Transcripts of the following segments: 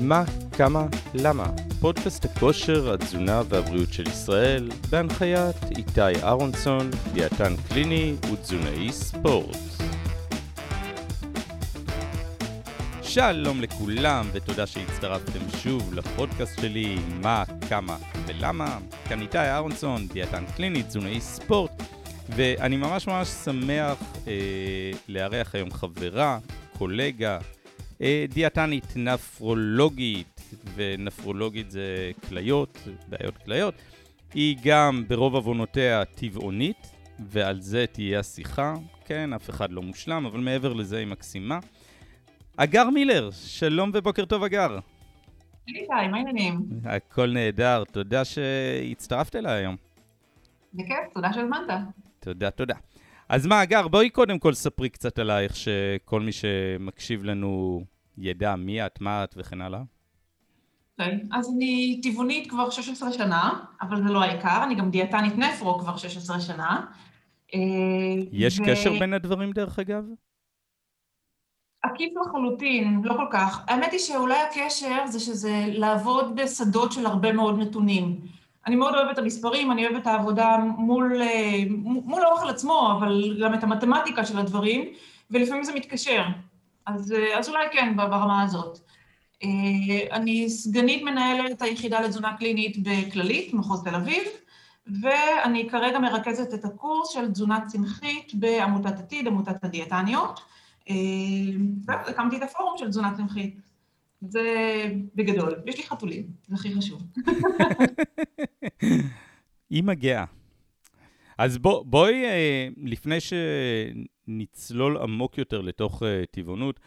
מה, כמה, למה? פודקאסט הכושר, התזונה והבריאות של ישראל, בהנחיית איתי אהרונסון, דיאטן קליני ותזונאי ספורט. שלום לכולם, ותודה שהצטרפתם שוב לפודקאסט שלי, מה, כמה ולמה. כאן איתי אהרונסון, דיאטן קליני, תזונאי ספורט, ואני ממש ממש שמח אה, לארח היום חברה, קולגה, דיאטנית נפרולוגית, ונפרולוגית זה כליות, בעיות כליות. היא גם ברוב עוונותיה טבעונית, ועל זה תהיה השיחה. כן, אף אחד לא מושלם, אבל מעבר לזה היא מקסימה. אגר מילר, שלום ובוקר טוב אגר. איתי, מה העניינים? הכל נהדר, תודה שהצטרפת אליי היום. בכיף, תודה שהזמנת. תודה, תודה. אז מה, אגר, בואי קודם כל ספרי קצת עלייך, שכל מי שמקשיב לנו ידע מי את, מה את וכן הלאה. אוקיי, אז אני טבעונית כבר 16 שנה, אבל זה לא העיקר, אני גם דיאטנית נפרו כבר 16 שנה. אה, יש ו... קשר בין הדברים דרך אגב? עקיף לחלוטין, לא כל כך. האמת היא שאולי הקשר זה שזה לעבוד בשדות של הרבה מאוד נתונים. אני מאוד אוהבת את המספרים, אני אוהבת את העבודה מול, אה, מול האוכל עצמו, אבל גם את המתמטיקה של הדברים, ולפעמים זה מתקשר. אז, אה, אז אולי כן, ברמה הזאת. אה, אני סגנית מנהלת היחידה לתזונה קלינית בכללית, מחוז תל אביב, ואני כרגע מרכזת את הקורס של תזונה צמחית בעמותת עתיד, עמותת הדיאטניות. והקמתי את הפורום של תזונה צמחית. זה בגדול. יש לי חתולים, זה הכי חשוב. אימא גאה. אז בוא, בואי, אה, לפני שנצלול עמוק יותר לתוך אה, טבעונות,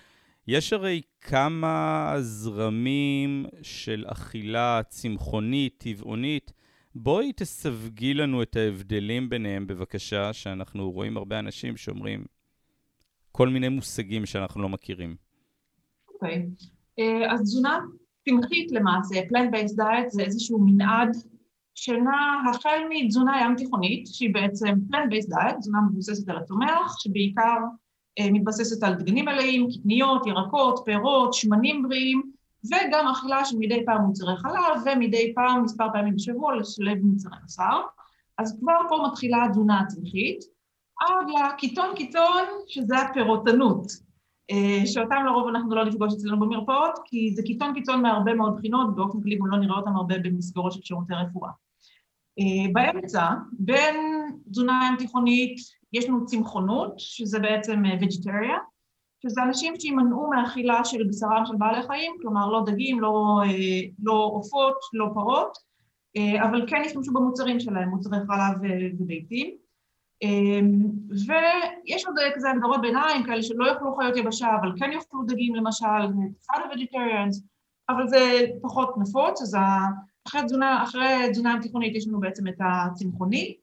יש הרי כמה זרמים של אכילה צמחונית, טבעונית. בואי תסווגי לנו את ההבדלים ביניהם, בבקשה, שאנחנו רואים הרבה אנשים שאומרים כל מיני מושגים שאנחנו לא מכירים. אוקיי. Okay. אה, אז תזונה צמחית למעשה, Plant-Based Diet זה איזשהו מנעד שנע החל מתזונה ים תיכונית, שהיא בעצם Plant-Based Diet, תזונה מבוססת על הצומח, שבעיקר אה, מתבססת על דגנים מלאים, קטניות, ירקות, פירות, שמנים בריאים, וגם אכילה של מדי פעם מוצרי חלב, ומדי פעם מספר פעמים בשבוע לשלב מוצרי בשר. אז כבר פה מתחילה התזונה הצמחית, עד לקיטון קיטון, שזה הפירותנות. אה, שאותם לרוב אנחנו לא נפגוש אצלנו במרפאות, כי זה קיצון קיצון מהרבה מאוד בחינות, באופן כללי גם לא נראה אותם הרבה במסגרות של שירותי רפואה. אה, באמצע, בין תזונה ים תיכונית, יש לנו צמחונות, שזה בעצם וגיטריה, אה, שזה אנשים שימנעו מאכילה של בשרם של בעלי חיים, כלומר לא דגים, לא, לא עופות, לא פרות, אבל כן ישתמשו במוצרים שלהם, מוצרי חלב וביתים. אמ, ויש עוד כזה הגדרות ביניים, כאלה שלא יאכלו חיות יבשה, אבל כן יאכלו דגים למשל, קצת הווג'יטריאנס, אבל זה פחות נפוץ, אז אחרי תזונה, אחרי תזונה תיכונית יש לנו בעצם את הצמחוני,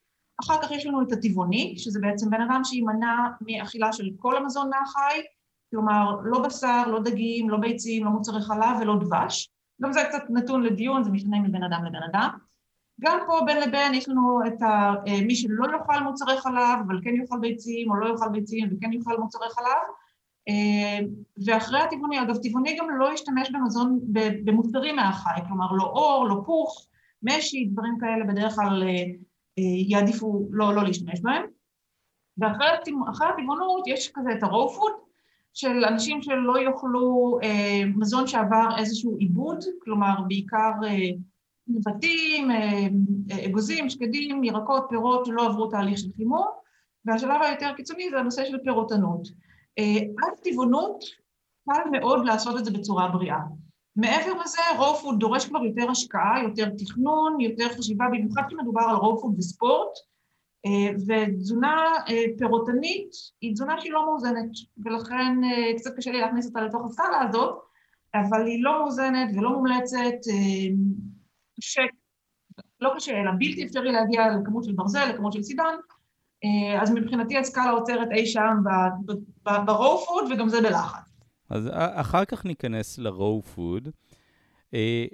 אחר כך יש לנו את הטבעוני, שזה בעצם בן אדם שימנע מאכילה של כל המזון מהחי, כלומר לא בשר, לא דגים, לא ביצים, לא מוצרי חלב ולא דבש, גם זה קצת נתון לדיון, זה משתנה מבין אדם לבן אדם. גם פה בין לבין יש לנו את ה, אה, מי שלא יאכל מוצרי חלב, אבל כן יאכל ביצים, או לא יאכל ביצים וכן יאכל מוצרי חלב. אה, ואחרי הטבעוני, אגב, טבעוני גם לא ישתמש במזון, במוצרים מהחי, כלומר לא אור, לא פוך, משי, דברים כאלה בדרך כלל אה, יעדיפו לא, לא להשתמש בהם. ואחרי הטבעונות יש כזה את ה-raw של אנשים שלא יאכלו מזון שעבר איזשהו עיבוד, כלומר בעיקר נבטים, אה, אה, אגוזים, שקדים, ירקות, פירות שלא עברו תהליך של חימום, והשלב היותר קיצוני זה הנושא של פירותנות. אה, עד טבעונות קל מאוד לעשות את זה בצורה בריאה. מעבר לזה, raw food דורש כבר יותר השקעה, יותר תכנון, יותר חשיבה, במיוחד כשמדובר על raw food וספורט, ותזונה פירותנית היא תזונה שהיא לא מאוזנת, ולכן קצת קשה לי להכניס אותה לתוך הסקאלה הזאת, אבל היא לא מאוזנת ולא מומלצת, קשה, לא קשה, אלא בלתי אפשרי להגיע לכמות של ברזל, לכמות של סידן, אה, אז מבחינתי הסקאלה עוצרת אי שם ב-raw food, וגם זה בלחץ. אז אחר כך ניכנס ל-raw food. אה,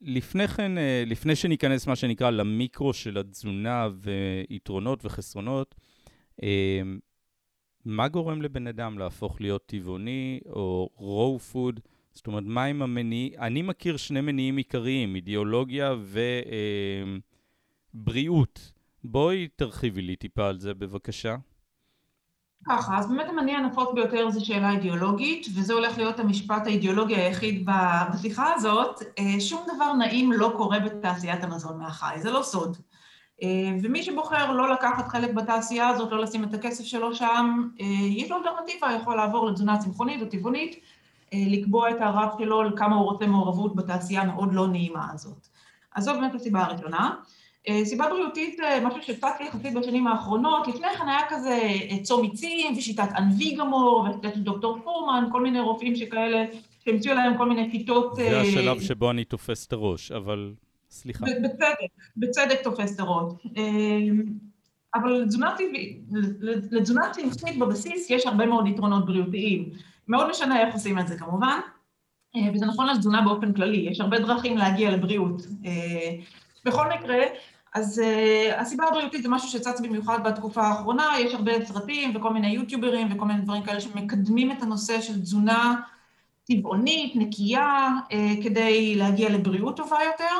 לפני כן, אה, לפני שניכנס, מה שנקרא, למיקרו של התזונה ויתרונות וחסרונות, מה גורם לבן אדם להפוך להיות טבעוני או raw food זאת אומרת, מה הם המניעים? אני מכיר שני מניעים עיקריים, אידיאולוגיה ובריאות. אה, בואי תרחיבי לי טיפה על זה, בבקשה. ככה, אז באמת המניע הנפוץ ביותר זה שאלה אידיאולוגית, וזה הולך להיות המשפט האידיאולוגי היחיד בשיחה הזאת. אה, שום דבר נעים לא קורה בתעשיית המזון מהחי, זה לא סוד. אה, ומי שבוחר לא לקחת חלק בתעשייה הזאת, לא לשים את הכסף שלו שם, אה, יש לו אלטרנטיבה, יכול לעבור לתזונה צמחונית או טבעונית, לקבוע את הרף שלו על כמה הוא רוצה מעורבות בתעשייה המאוד לא נעימה הזאת. אז זו באמת הסיבה הראשונה. אה, סיבה בריאותית, אה, משהו שצץ יחסית בשנים האחרונות, לפני כן היה כזה אה, צום עצים ושיטת אנביגמור ושיטת דוקטור פורמן, כל מיני רופאים שכאלה, שהמציאו להם כל מיני שיטות... זה השלב שבו אני תופס את הראש, אבל סליחה. בצדק, בצדק תופס את הראש. אבל לתזונה צמחית בבסיס יש הרבה מאוד יתרונות בריאותיים. מאוד משנה איך עושים את זה כמובן, וזה נכון לתזונה באופן כללי, יש הרבה דרכים להגיע לבריאות. בכל מקרה, אז uh, הסיבה הבריאותית זה משהו שצץ במיוחד בתקופה האחרונה, יש הרבה סרטים וכל מיני יוטיוברים וכל מיני דברים כאלה שמקדמים את הנושא של תזונה טבעונית, נקייה, uh, כדי להגיע לבריאות טובה יותר,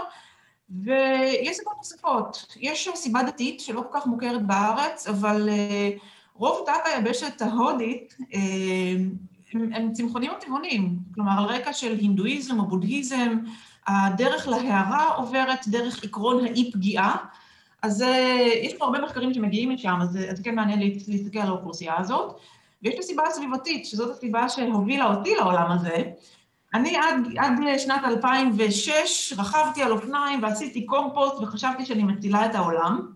ויש סיבות נוספות. יש סיבה דתית שלא כל כך מוכרת בארץ, אבל uh, רוב תת היבשת ההודית uh, הם, הם צמחונים וטבעונים, כלומר על רקע של הינדואיזם או בודהיזם, הדרך להערה עוברת דרך עקרון האי פגיעה, אז יש פה הרבה מחקרים שמגיעים משם, אז זה כן מעניין להסתכל על האוכלוסייה הזאת. ויש את הסיבה הסביבתית, שזאת הסיבה שהובילה אותי לעולם הזה. אני עד, עד שנת 2006 רכבתי על אופניים ועשיתי קומפוסט וחשבתי שאני מצילה את העולם.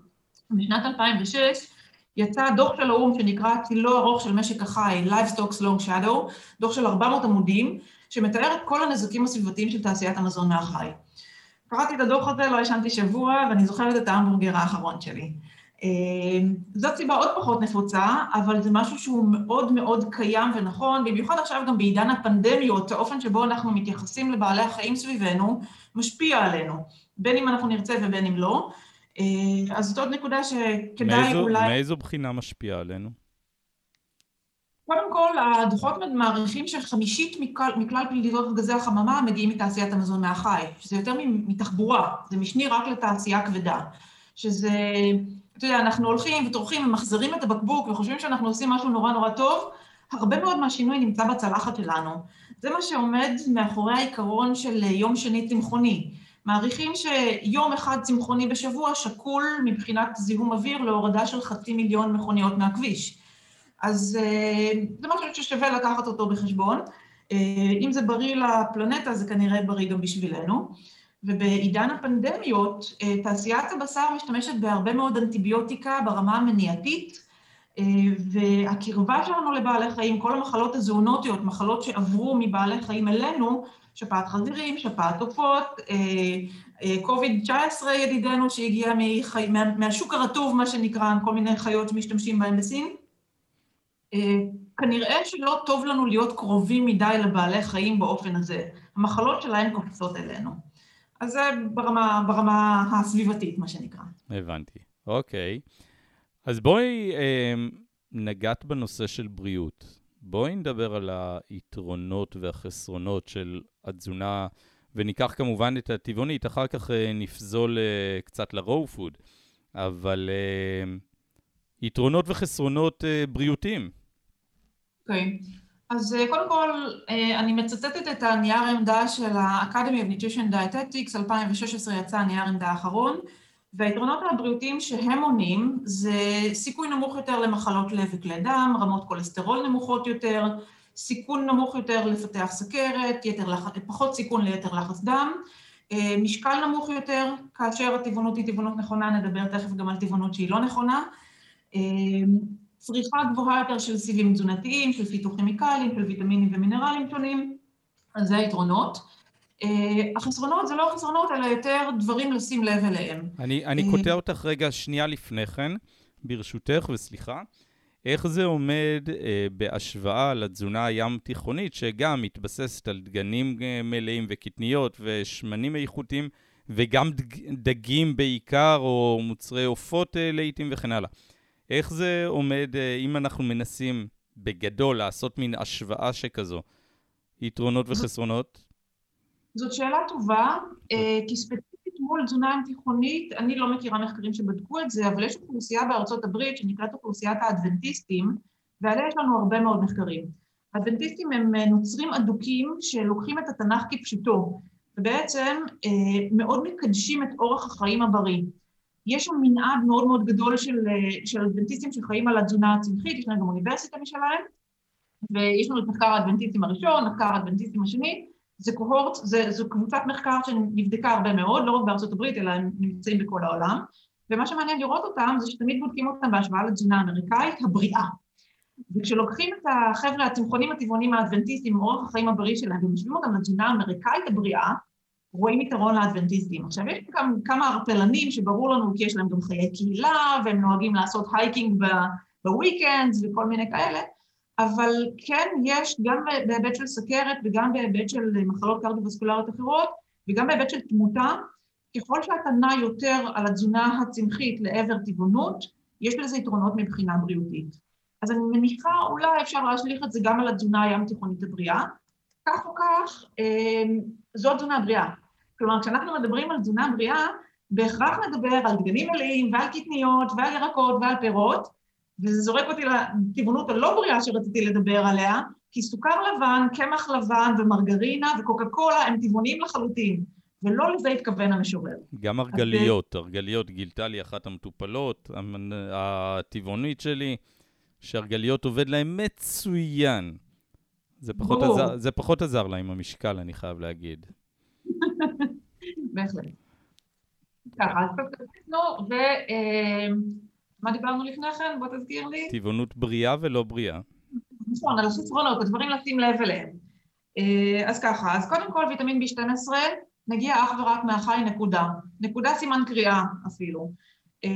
בשנת 2006 יצא דוח של האו"ם שנקרא צילו ארוך של משק החי, Livestock's Long Shadow, דוח של 400 עמודים, שמתאר את כל הנזקים הסביבתיים של תעשיית המזון מהחי. קראתי את הדוח הזה, לא ישנתי שבוע, ואני זוכרת את ההמבורגר האחרון שלי. אה, זאת סיבה עוד פחות נפוצה, אבל זה משהו שהוא מאוד מאוד קיים ונכון, במיוחד עכשיו גם בעידן הפנדמיות, האופן שבו אנחנו מתייחסים לבעלי החיים סביבנו, משפיע עלינו, בין אם אנחנו נרצה ובין אם לא. אה, אז זאת עוד נקודה שכדאי מאיזו, אולי... מאיזו בחינה משפיעה עלינו? קודם כל, הדוחות מעריכים שחמישית מכלל, מכלל פליטות גזי החממה מגיעים מתעשיית המזון מהחי, שזה יותר מתחבורה, זה משני רק לתעשייה כבדה. שזה, אתה יודע, אנחנו הולכים וטורחים ומחזירים את הבקבוק וחושבים שאנחנו עושים משהו נורא נורא טוב, הרבה מאוד מהשינוי נמצא בצלחת שלנו. זה מה שעומד מאחורי העיקרון של יום שני צמחוני. מעריכים שיום אחד צמחוני בשבוע שקול מבחינת זיהום אוויר להורדה של חצי מיליון מכוניות מהכביש. אז אה, זה משהו ששווה לקחת אותו בחשבון. אה, אם זה בריא לפלנטה, זה כנראה בריא גם בשבילנו. ובעידן הפנדמיות, אה, תעשיית הבשר משתמשת בהרבה מאוד אנטיביוטיקה ברמה המניעתית, והקרבה שלנו לבעלי חיים, כל המחלות הזואונוטיות, מחלות שעברו מבעלי חיים אלינו, שפעת חזירים, שפעת עופות, קוביד-19 ידידנו שהגיע מחי... מהשוק הרטוב, מה שנקרא, כל מיני חיות שמשתמשים בהן בסין, אה, כנראה שלא טוב לנו להיות קרובים מדי לבעלי חיים באופן הזה. המחלות שלהם קופצות אלינו. אז זה ברמה, ברמה הסביבתית, מה שנקרא. הבנתי. אוקיי. אז בואי, אה, נגעת בנושא של בריאות. בואי נדבר על היתרונות והחסרונות של התזונה, וניקח כמובן את הטבעונית, אחר כך אה, נפזול אה, קצת ל-raw food, אבל אה, יתרונות וחסרונות אה, בריאותיים. אוקיי. Okay. אז אה, קודם כל, אה, אני מצטטת את הנייר עמדה של ה-Academy of Nutrition Dietetics, 2016 יצא הנייר עמדה האחרון, והיתרונות הבריאותיים שהם עונים זה סיכוי נמוך יותר למחלות לב וכלי דם, רמות כולסטרול נמוכות יותר, סיכון נמוך יותר לפתח סכרת, לח... פחות סיכון ליתר לחץ דם, אה, משקל נמוך יותר, כאשר הטבעונות היא טבעונות נכונה, נדבר תכף גם על טבעונות שהיא לא נכונה. צריכה גבוהה יותר של סיבים תזונתיים, של פיתוכימיקלים, של ויטמינים ומינרלים שונים, אז זה היתרונות. Uh, החסרונות זה לא חסרונות, אלא יותר דברים לשים לב אליהם. אני, אני uh, קוטע אותך רגע שנייה לפני כן, ברשותך, וסליחה. איך זה עומד uh, בהשוואה לתזונה הים תיכונית, שגם מתבססת על דגנים מלאים וקטניות ושמנים איכותיים, וגם דג, דגים בעיקר, או מוצרי עופות uh, לעיתים וכן הלאה. איך זה עומד, אה, אם אנחנו מנסים בגדול לעשות מין השוואה שכזו? יתרונות וחסרונות? זאת שאלה טובה, אה, כי ספציפית מול תזונה ים תיכונית, אני לא מכירה מחקרים שבדקו את זה, אבל יש אוכלוסייה בארצות הברית שנקראת אוכלוסיית האדבנטיסטים, ועליה יש לנו הרבה מאוד מחקרים. האדבנטיסטים הם אה, נוצרים אדוקים שלוקחים את התנ"ך כפשוטו, ובעצם אה, מאוד מקדשים את אורח החיים הבריא. יש שם מנעד מאוד מאוד גדול של, של אדבנטיסטים שחיים על התזונה הצמחית, יש להם גם אוניברסיטה משלהם, ויש לנו את מחקר האדבנטיסטים הראשון, מחקר האדבנטיסטים השני, זה קוהורט, זה, זו קבוצת מחקר שנבדקה הרבה מאוד, לא רק בארצות הברית, אלא הם נמצאים בכל העולם, ומה שמעניין לראות אותם זה שתמיד בודקים אותם בהשוואה לתזונה האמריקאית הבריאה. וכשלוקחים את החבר'ה הצמחונים הטבעונים האדבנטיסטים אורח החיים הבריא שלהם ומשווים אותם לתזונה האמריקאית הבריאה, רואים יתרון לאדבנטיסטים. עכשיו יש גם כמה ערפלנים שברור לנו כי יש להם גם חיי קהילה והם נוהגים לעשות hiking ב weekends וכל מיני כאלה, אבל כן יש גם בהיבט של סכרת וגם בהיבט של מחלות קרדיו-וסקולריות אחרות וגם בהיבט של תמותה, ככל שאתה נע יותר על התזונה הצמחית לעבר טבעונות, יש לזה יתרונות מבחינה בריאותית. אז אני מניחה אולי אפשר להשליך את זה גם על התזונה הים תיכונית הבריאה. כך או כך, אמ, זו תזונה בריאה. כלומר, כשאנחנו מדברים על תזונה בריאה, בהכרח נדבר על דגנים מלאים ועל קטניות ועל ירקות ועל פירות, וזה זורק אותי לטבעונות הלא בריאה שרציתי לדבר עליה, כי סוכר לבן, קמח לבן ומרגרינה וקוקה קולה הם טבעונים לחלוטין, ולא לזה התכוון המשורר. גם הרגליות, הרגליות גילתה לי אחת המטופלות, הטבעונית שלי, שהרגליות עובד להם מצוין. זה פחות, עזר, זה פחות עזר לה עם המשקל, אני חייב להגיד. בהחלט. ככה, אז פספסנו, ומה דיברנו לפני כן? בוא תזכיר לי. טבעונות בריאה ולא בריאה. נכון, על הספרונות, הדברים לשים לב אליהם. אה, אז ככה, אז קודם כל ויטמין B12 נגיע אך ורק מהחי נקודה. נקודה סימן קריאה אפילו. אה,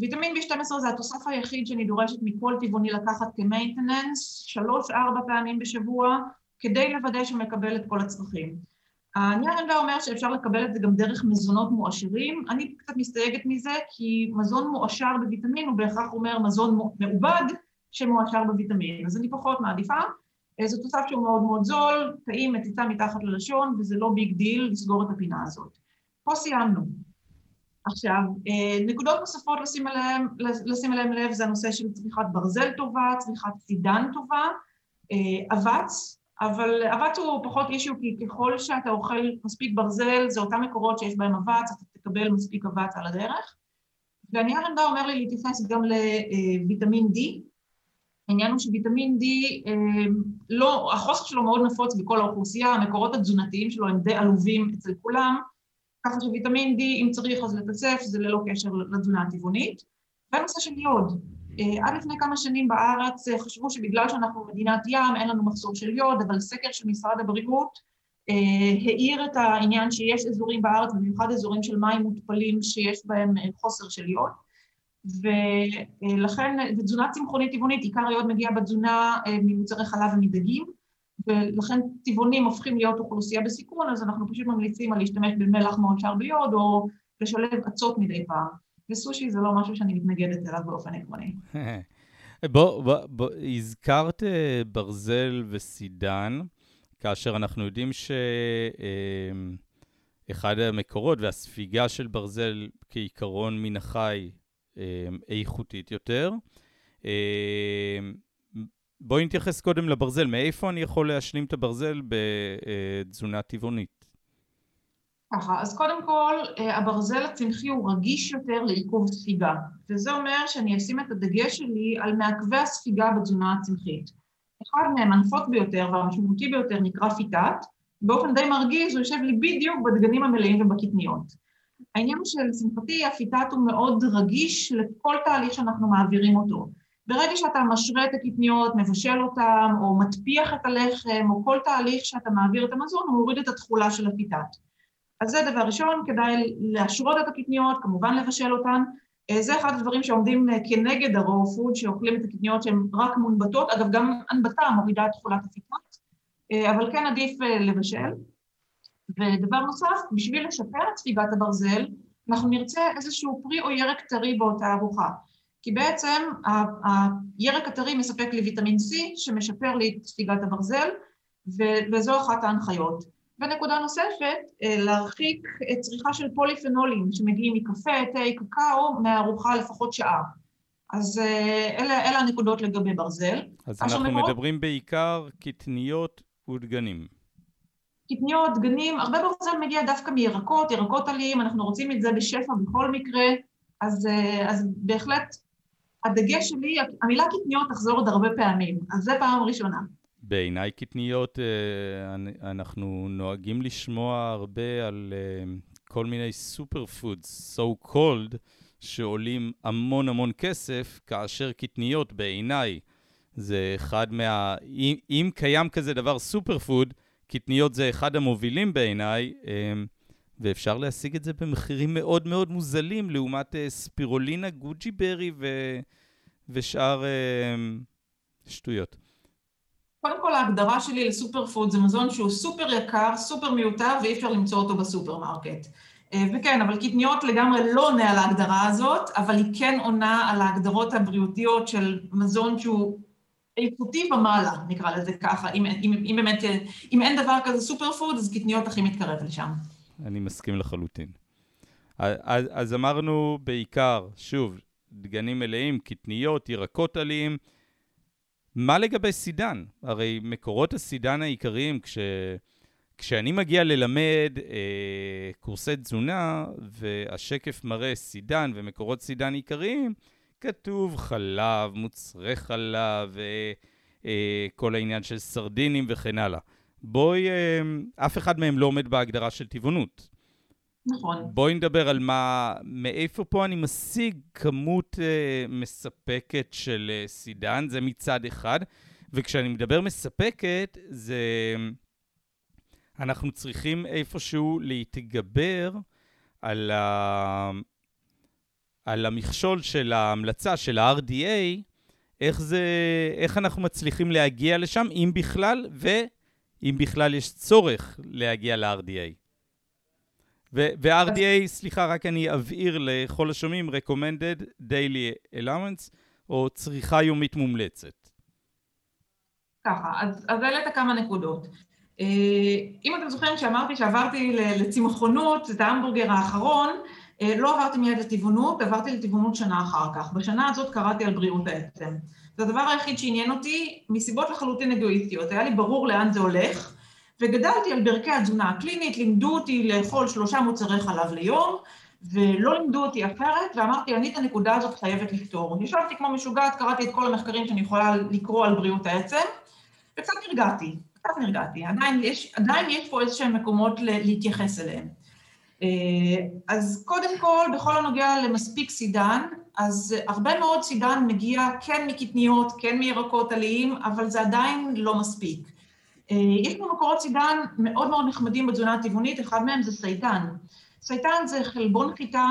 ויטמין B12 זה התוסף היחיד שאני דורשת מכל טבעוני לקחת כ maintenance, שלוש-ארבע פעמים בשבוע, כדי לוודא שהוא מקבל את כל הצרכים. הנייר עמדה אומר שאפשר לקבל את זה גם דרך מזונות מועשרים, אני קצת מסתייגת מזה כי מזון מועשר בוויטמין הוא בהכרח אומר מזון מעובד שמועשר בוויטמין, אז אני פחות מעדיפה. אה, זה תוסף שהוא מאוד מאוד זול, טעים, מציצה מתחת ללשון וזה לא big deal לסגור את הפינה הזאת. פה סיימנו. עכשיו, אה, נקודות נוספות לשים עליהן, לשים עליהן לב זה הנושא של צריכת ברזל טובה, צריכת סידן טובה, אה, אבץ, אבל אבץ הוא פחות אישיו כי ככל שאתה אוכל מספיק ברזל, זה אותם מקורות שיש בהם אבץ, אתה תקבל מספיק אבץ על הדרך. והנייר עמדה אומר לי להתייחס גם לוויטמין D. העניין הוא שוויטמין D, אה, לא, החוסר שלו מאוד נפוץ בכל האוכלוסייה, המקורות התזונתיים שלו הם די עלובים אצל כולם, ככה שוויטמין D, אם צריך אז לתצף, זה ללא קשר לתזונה הטבעונית. והנושא של יוד, עד לפני כמה שנים בארץ אה, חשבו שבגלל שאנחנו מדינת ים אין לנו מחסור של יוד, אבל סקר של משרד הבריאות אה, העיר את העניין שיש אזורים בארץ, במיוחד אזורים של מים מותפלים שיש בהם חוסר של יוד. ולכן בתזונה צמחונית טבעונית עיקר היוד מגיע בתזונה ממוצרי חלב ומדגים ולכן טבעונים הופכים להיות אוכלוסייה בסיכון אז אנחנו פשוט ממליצים על להשתמש במלח מועשר ביוד או לשלב אצות מדי פעם. וסושי זה לא משהו שאני מתנגדת אליו באופן עקרוני. בוא, בוא, בוא, הזכרת אה, ברזל וסידן, כאשר אנחנו יודעים שאחד אה, המקורות והספיגה של ברזל כעיקרון מן החי אה, איכותית יותר. בואי נתייחס קודם לברזל. מאיפה אני יכול להשלים את הברזל בתזונה טבעונית? ככה, אז קודם כל, אה, הברזל הצמחי הוא רגיש יותר לעיכוב ספיגה, וזה אומר שאני אשים את הדגש שלי על מעכבי הספיגה בתזונה הצמחית. אחד מהם, הנפוץ ביותר והמשמעותי ביותר, נקרא פיתת, באופן די מרגיש הוא יושב לי בדיוק בדגנים המלאים ובקטניות. העניין הוא שלשמחתי הפיתת הוא מאוד רגיש לכל תהליך שאנחנו מעבירים אותו. ברגע שאתה משרה את הקטניות, מבשל אותם, או מטפיח את הלחם, או כל תהליך שאתה מעביר את המזון, הוא מוריד את התכולה של הפיתת. אז זה דבר ראשון, כדאי להשרות את הקטניות, כמובן לבשל אותן. אה, זה אחד הדברים שעומדים אה, כנגד הרואו פוד, שאוכלים את הקטניות שהן רק מונבטות, אגב גם הנבטה מורידה את תכולת הפיתות, אה, אבל כן עדיף לבשל. ודבר נוסף, בשביל לשפר את ספיגת הברזל, אנחנו נרצה איזשהו פרי או ירק טרי באותה ארוחה. כי בעצם הירק הטרי מספק לי ויטמין C, שמשפר לי את ספיגת הברזל, וזו אחת ההנחיות. ונקודה נוספת, אה, להרחיק צריכה של פוליפנולים שמגיעים מקפה, תה, קקאו, מהארוחה לפחות שעה. אז אה, אלה, אלה הנקודות לגבי ברזל. אז אנחנו מקורות... מדברים בעיקר קטניות ודגנים. קטניות, דגנים, הרבה ברזל מגיע דווקא מירקות, ירקות עליים, אנחנו רוצים את זה בשפע בכל מקרה, אז, אה, אז בהחלט הדגש שלי, המילה קטניות תחזור עוד הרבה פעמים, אז זה פעם ראשונה. בעיניי קטניות, אה, אנחנו נוהגים לשמוע הרבה על אה, כל מיני סופר פודס, so called, שעולים המון המון כסף, כאשר קטניות בעיניי זה אחד מה... אם, אם קיים כזה דבר super food, קטניות זה אחד המובילים בעיניי, אה, ואפשר להשיג את זה במחירים מאוד מאוד מוזלים, לעומת ספירולינה, גוג'י ברי ו... ושאר שטויות. קודם כל ההגדרה שלי ל super food זה מזון שהוא סופר יקר, סופר מיותר ואי אפשר למצוא אותו בסופרמרקט. אה, וכן, אבל קטניות לגמרי לא עונה על ההגדרה הזאת, אבל היא כן עונה על ההגדרות הבריאותיות של מזון שהוא איכותי ומעלה, נקרא לזה ככה. אם, אם, אם באמת, אם אין דבר כזה סופר פוד, אז קטניות הכי מתקרב לשם. אני מסכים לחלוטין. אז, אז אמרנו בעיקר, שוב, דגנים מלאים, קטניות, ירקות עליים. מה לגבי סידן? הרי מקורות הסידן העיקריים, כש... כשאני מגיע ללמד אה, קורסי תזונה, והשקף מראה סידן ומקורות סידן עיקריים, כתוב חלב, מוצרי חלב, אה, אה, העניין של סרדינים וכן הלאה. בואי, אה, אף אחד מהם לא עומד בהגדרה של טבעונות. נכון. בואי נדבר על מה, מאיפה פה אני משיג כמות אה, מספקת של אה, סידן, זה מצד אחד. וכשאני מדבר מספקת, זה... אנחנו צריכים איפשהו להתגבר על, ה... על המכשול של ההמלצה של ה-RDA, איך, זה... איך אנחנו מצליחים להגיע לשם, אם בכלל, ואם בכלל יש צורך להגיע ל-RDA. ו-RDA, סליחה, רק אני אבהיר לכל השומעים, recommended daily allowance, או צריכה יומית מומלצת. ככה, אז, אז העלית כמה נקודות. אה, אם אתם זוכרים שאמרתי שעברתי לצמחונות, את ההמבורגר האחרון, אה, לא עברתי מיד לטבעונות, עברתי לטבעונות שנה אחר כך. בשנה הזאת קראתי על בריאות העצם. זה הדבר היחיד שעניין אותי, מסיבות לחלוטין אגואיסטיות. היה לי ברור לאן זה הולך, וגדלתי על ברכי התזונה הקלינית, לימדו אותי לאכול שלושה מוצרי חלב ליום, ולא לימדו אותי אחרת, ואמרתי, אני את הנקודה הזאת חייבת לפתור. ישבתי כמו משוגעת, קראתי את כל המחקרים שאני יכולה לקרוא על בריאות העצם, וקצת נרגעתי, קצת נרגעתי. עדיין יש, עדיין יש פה איזשהם מקומות להתייחס אליהם. אה, אז קודם כל, בכל הנוגע למספיק סידן, אז הרבה מאוד סידן מגיע כן מקטניות, כן מירקות עליים, אבל זה עדיין לא מספיק. אה, יש פה מקורות סידן מאוד מאוד נחמדים בתזונה הטבעונית, אחד מהם זה סייטן. סייטן זה חלבון חיטה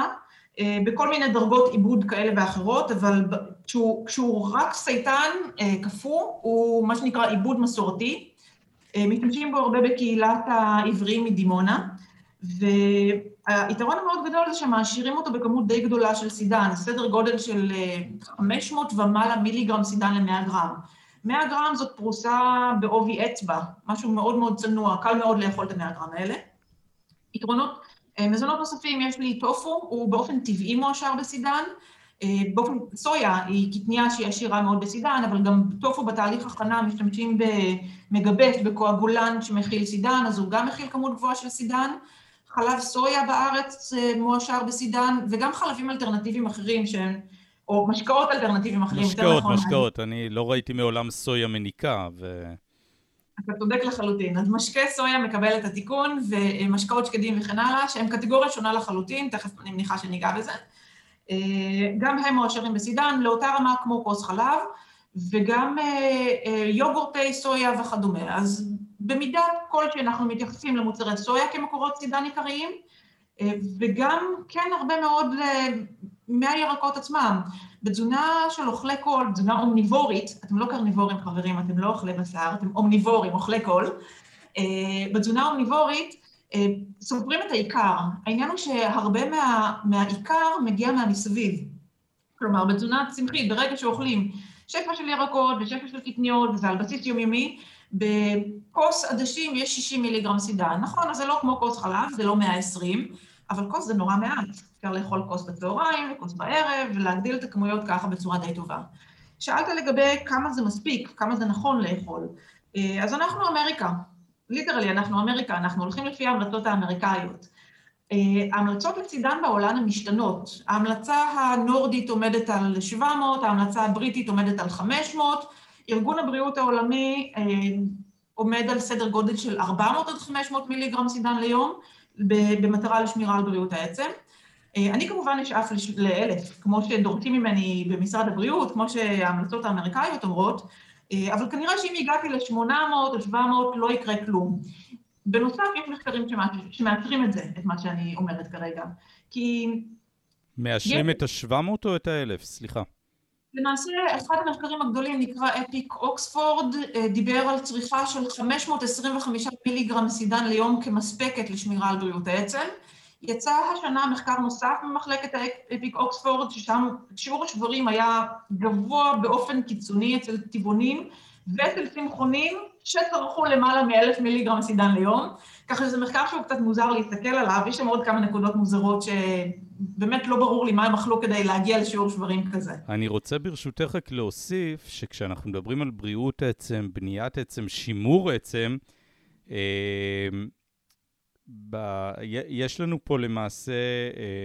אה, בכל מיני דרגות עיבוד כאלה ואחרות, אבל כשהוא, כשהוא רק סייטן אה, קפוא, הוא מה שנקרא עיבוד מסורתי. משתמשים בו הרבה בקהילת העבריים מדימונה, והיתרון המאוד גדול זה שמעשירים אותו בכמות די גדולה של סידן, סדר גודל של 500 ומעלה מיליגרם סידן ל-100 גרם. 100 גרם זאת פרוסה בעובי אצבע, משהו מאוד מאוד צנוע, קל מאוד לאכול את ה-100 גרם האלה. יתרונות, אה, מזונות נוספים, יש לי טופו, הוא באופן טבעי מועשר בסידן. אה, באופן, סויה היא קטניה שהיא עשירה מאוד בסידן, אבל גם טופו בתהליך הכנה משתמשים במגבט, בקואגולן שמכיל סידן, אז הוא גם מכיל כמות גבוהה של סידן. חלב סויה בארץ אה, מועשר בסידן, וגם חלבים אלטרנטיביים אחרים שהם או משקאות אלטרנטיביים אחרים, משקאות, נכון. משקאות, משקאות. אני לא ראיתי מעולם סויה מניקה, ו... אתה צודק לחלוטין. אז משקה סויה מקבל את התיקון, ומשקאות שקדים וכן הלאה, שהם קטגוריה שונה לחלוטין, תכף אני מניחה שניגע בזה. אה, גם הם מועשרים בסידן, לאותה רמה כמו כוס חלב, וגם אה, אה, יוגורטי סויה וכדומה. אז במידה כלשהי אנחנו מתייחסים למוצרי סויה כמקורות סידן עיקריים, וגם כן הרבה מאוד מהירקות עצמם. בתזונה של אוכלי קול, תזונה אומניבורית, אתם לא קרניבורים חברים, אתם לא אוכלי בשר, אתם אומניבורים, אוכלי קול. אה, בתזונה אומניבורית אה, סופרים את העיקר. העניין הוא שהרבה מה, מהעיקר מגיע מהמסביב. כלומר, בתזונה צמחית, ברגע שאוכלים שפע של ירקות ושפע של קטניות, וזה על בסיס יומיומי, בכוס עדשים יש 60 מיליגרם סידן. נכון, אז זה לא כמו כוס חלב, זה לא 120, אבל כוס זה נורא מעט. אפשר לאכול כוס בצהריים וכוס בערב, ולהגדיל את הכמויות ככה בצורה די טובה. שאלת לגבי כמה זה מספיק, כמה זה נכון לאכול. אה, אז אנחנו אמריקה, ליטרלי אנחנו אמריקה, אנחנו הולכים לפי ההמלצות האמריקאיות. אה, ההמלצות לצידן בעולם הן משתנות. ההמלצה הנורדית עומדת על 700, ההמלצה הבריטית עומדת על 500, ארגון הבריאות העולמי אה, עומד על סדר גודל של 400 עד 500 מיליגרם סידן ליום, במטרה לשמירה על בריאות העצם. אה, אני כמובן אשאף לאלף, כמו שדורשים ממני במשרד הבריאות, כמו שההמלצות האמריקאיות אומרות, אה, אבל כנראה שאם הגעתי ל-800 או 700 לא יקרה כלום. בנוסף, יש מחקרים שמאתרים את זה, את מה שאני אומרת כרגע. כי... מאשרים יש... את ה-700 או את ה-1000? סליחה. למעשה, אחד המחקרים הגדולים נקרא אפיק אוקספורד, אה, דיבר על צריכה של 525 מיליגרם סידן ליום כמספקת לשמירה על בריאות העצם. יצא השנה מחקר נוסף ממחלקת האפיק אוקספורד, ששם שיעור השברים היה גבוה באופן קיצוני אצל טבעונים ואצל צמחונים שצרכו למעלה מאלף מיליגרם סידן ליום, ככה שזה מחקר שהוא קצת מוזר להסתכל עליו, יש שם עוד כמה נקודות מוזרות שבאמת לא ברור לי מה הם אכלו כדי להגיע לשיעור שברים כזה. אני רוצה ברשותך רק להוסיף שכשאנחנו מדברים על בריאות עצם, בניית עצם, שימור עצם, אה, ב... יש לנו פה למעשה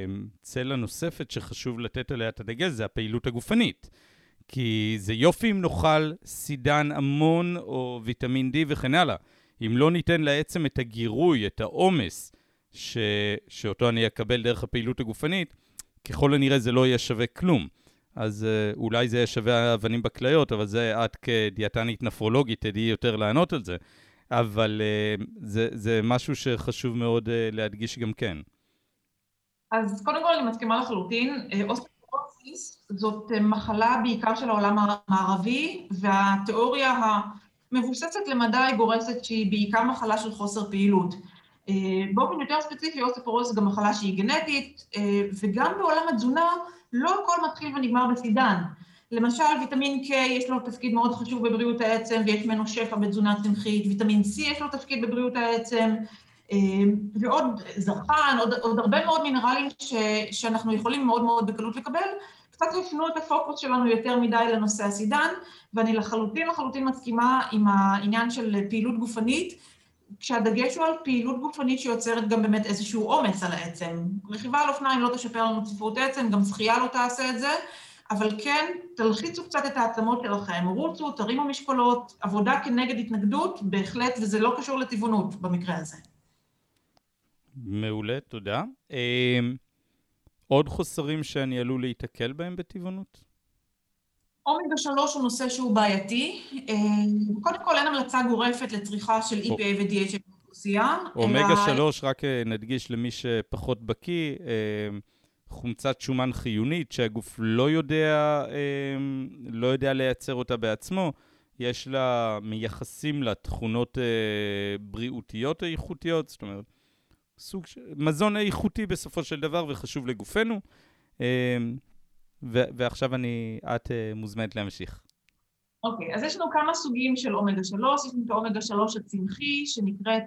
אמ, צלע נוספת שחשוב לתת עליה את הדגל, זה הפעילות הגופנית. כי זה יופי אם נאכל סידן המון או ויטמין D וכן הלאה. אם לא ניתן לעצם את הגירוי, את העומס, ש... שאותו אני אקבל דרך הפעילות הגופנית, ככל הנראה זה לא יהיה שווה כלום. אז uh, אולי זה יהיה שווה אבנים בכליות, אבל זה את כדיאטנית נפרולוגית תדעי יותר לענות על זה. אבל אה, זה, זה משהו שחשוב מאוד אה, להדגיש גם כן. אז קודם כל אני מסכימה לחלוטין. אוסטאופורוזיס זאת מחלה בעיקר של העולם המערבי, והתיאוריה המבוססת למדי גורסת שהיא בעיקר מחלה של חוסר פעילות. באופן יותר ספציפי, אוסטאופורוזיס גם מחלה שהיא גנטית, וגם בעולם התזונה לא הכל מתחיל ונגמר בסידן. למשל, ויטמין K יש לו תפקיד מאוד חשוב בבריאות העצם, ויש ממנו שפע בתזונה צמחית, ויטמין C יש לו תפקיד בבריאות העצם, אה, ועוד זרחן, עוד, עוד הרבה מאוד מינרלים ש, שאנחנו יכולים מאוד מאוד בקלות לקבל. קצת הפנו את הפוקוס שלנו יותר מדי לנושא הסידן, ואני לחלוטין לחלוטין מסכימה עם העניין של פעילות גופנית, כשהדגש הוא על פעילות גופנית שיוצרת גם באמת איזשהו עומס על העצם. רכיבה על אופניים לא תשפר לנו צפיפות עצם, גם שחייה לא תעשה את זה, אבל כן, תלחיצו קצת את העצמות שלכם, רוצו, תרימו משקולות, עבודה כנגד התנגדות, בהחלט, וזה לא קשור לטבעונות במקרה הזה. מעולה, תודה. אמ, עוד חוסרים שאני עלול להיתקל בהם בטבעונות? אומגה 3 הוא נושא שהוא בעייתי. אמ, קודם כל, אין המלצה גורפת לצריכה של EPA ו-DHA באוכלוסייה. אומגה 3, רק אה, נדגיש למי שפחות בקיא, אמ, חומצת שומן חיונית שהגוף לא יודע, לא יודע לייצר אותה בעצמו. יש לה, מייחסים לה תכונות אה, בריאותיות איכותיות, זאת אומרת, סוג של מזון איכותי בסופו של דבר וחשוב לגופנו. ו- ועכשיו אני, את אה, מוזמנת להמשיך. אוקיי, okay, אז יש לנו כמה סוגים של אומגה 3, יש לנו את האומגה 3 הצמחי, שנקראת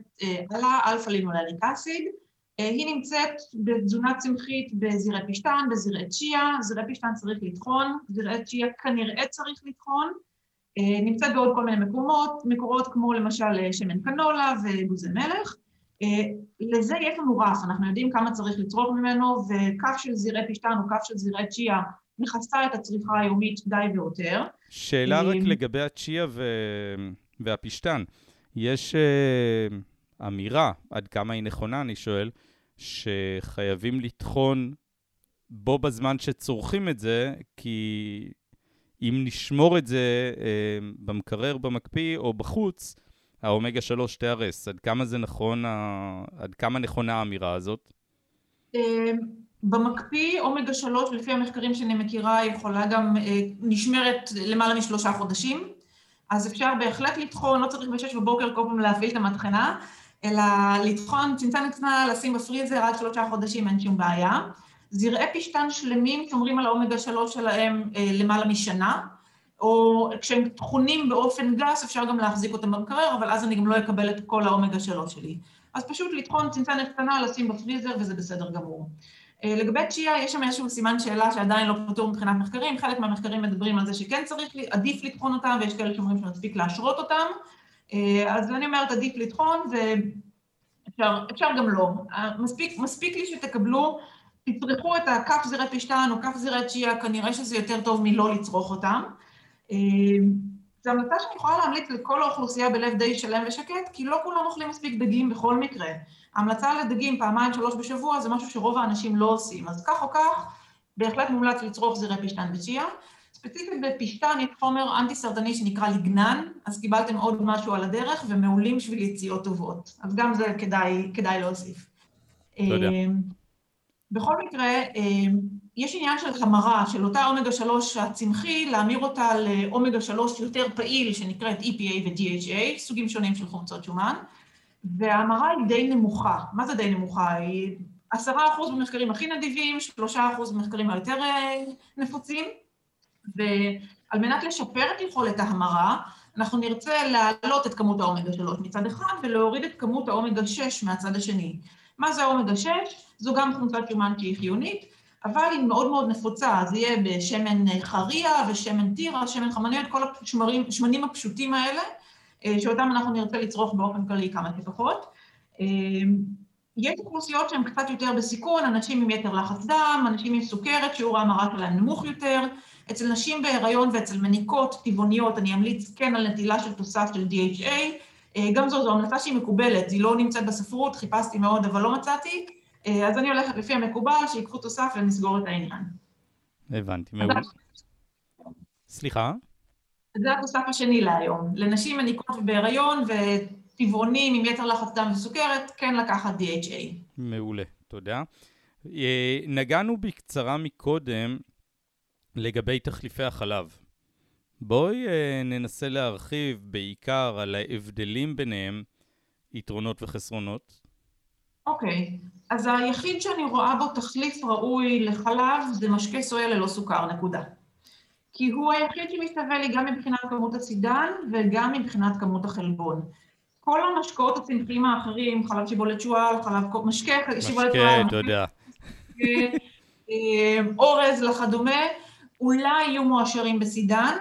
ALA alpha linolenic acid. אה, היא נמצאת בתזונה צמחית בזירי פשטן, בזירי צ'יה, זירי פשטן צריך לטחון, זירי צ'יה כנראה צריך לטחון, אה, נמצאת בעוד כל מיני מקומות, מקורות כמו למשל אה, שמן קנולה ואגוזי מלך. לזה יש לנו רף, אנחנו יודעים כמה צריך לצרוך ממנו, וכף של זירי פשטן או כף של זירי צ'יה מכסה את הצריכה היומית די ויותר. שאלה רק לגבי הצ'יה ו... והפשטן. יש uh, אמירה, עד כמה היא נכונה, אני שואל, שחייבים לטחון בו בזמן שצורכים את זה, כי אם נשמור את זה אה, במקרר, במקפיא או בחוץ, האומגה 3 תיהרס. עד כמה זה נכון. עד כמה נכונה האמירה הזאת? במקפיא, אומגה 3, לפי המחקרים שאני מכירה, יכולה גם, אה, נשמרת למעלה משלושה חודשים, אז אפשר בהחלט לטחון, לא צריך בשש בבוקר כל פעם להפעיל את המטחנה, אלא לטחון צנצנת קטנה, לשים בפריזר עד שלושה חודשים, אין שום בעיה. זרעי פשטן שלמים שומרים על האומגה 3 שלהם אה, למעלה משנה. או כשהם טחונים באופן גס אפשר גם להחזיק אותם במקרר, אבל אז אני גם לא אקבל את כל האומגה 3 שלי. אז פשוט לטחון צנצנת קטנה, לשים בפריזר וזה בסדר גמור. אה, לגבי צ'יה, יש שם איזשהו סימן שאלה שעדיין לא פתור מבחינת מחקרים, חלק מהמחקרים מדברים על זה שכן צריך, עדיף לטחון אותם, ויש כאלה שאומרים שמספיק להשרות אותם, אה, אז אני אומרת עדיף לטחון, ואפשר גם לא. אה, מספיק, מספיק לי שתקבלו, תצרכו את הכף זירי פשטן או כף זירי צ'יה, כנראה שזה יותר טוב מלא לצרוך אותם. זו המלצה שאני יכולה להמליץ לכל האוכלוסייה בלב די שלם ושקט, כי לא כולם אוכלים מספיק דגים בכל מקרה. ההמלצה לדגים פעמיים שלוש בשבוע זה משהו שרוב האנשים לא עושים, אז כך או כך, בהחלט מומלץ לצרוך זירי פשטן וצ'יה. ספציפית בפשטן יש חומר אנטי סרטני שנקרא ליגנן, אז קיבלתם עוד משהו על הדרך ומעולים בשביל יציאות טובות. אז גם זה כדאי, כדאי להוסיף. תודה. אמ, בכל מקרה, אמ, יש עניין של המרה, של אותה אומגה 3 הצמחי, להמיר אותה לאומגה 3 יותר פעיל, שנקראת EPA ו-DHA, סוגים שונים של חומצות שומן, וההמרה היא די נמוכה. מה זה די נמוכה? היא עשרה אחוז במחקרים הכי נדיבים, שלושה אחוז במחקרים היותר אה, נפוצים, ועל מנת לשפר את יכולת ההמרה, אנחנו נרצה להעלות את כמות האומגה 3 מצד אחד ולהוריד את כמות האומגה 6 מהצד השני. מה זה האומגה 6? זו גם חומצת שומן שהיא חיונית, אבל היא מאוד מאוד נפוצה, זה יהיה בשמן חריה ושמן טירה, שמן חמניות, כל השמנים הפשוטים האלה, אה, שאותם אנחנו נרצה לצרוך באופן כללי כמה שפחות. אה, יש אוכלוסיות שהן קצת יותר בסיכון, אנשים עם יתר לחץ דם, אנשים עם סוכרת, שיעור ההמרה שלהם נמוך יותר. אצל נשים בהיריון ואצל מניקות טבעוניות אני אמליץ כן על נטילה של תוסף של DHA. אה, גם זו, זו המלצה שהיא מקובלת, היא לא נמצאת בספרות, חיפשתי מאוד אבל לא מצאתי. אז אני הולכת לפי המקובל, שיקחו תוסף ונסגור את העניין. הבנתי, מעולה. סליחה? זה התוסף השני להיום. לנשים מניקות ובהיריון וטבעונים עם יתר לחץ דם וסוכרת, כן לקחת DHA. מעולה, תודה. אה, נגענו בקצרה מקודם לגבי תחליפי החלב. בואי אה, ננסה להרחיב בעיקר על ההבדלים ביניהם, יתרונות וחסרונות. אוקיי, okay. אז היחיד שאני רואה בו תחליף ראוי לחלב זה משקה סויה ללא סוכר, נקודה. כי הוא היחיד שמשתווה לי גם מבחינת כמות הסידן וגם מבחינת כמות החלבון. כל המשקאות הצמחיים האחרים, חלב שיבולת שועל, חלב משקה, שיבולת שועל, משקה, תודה. אה, אורז וכדומה, אולי יהיו מועשרים בסידן,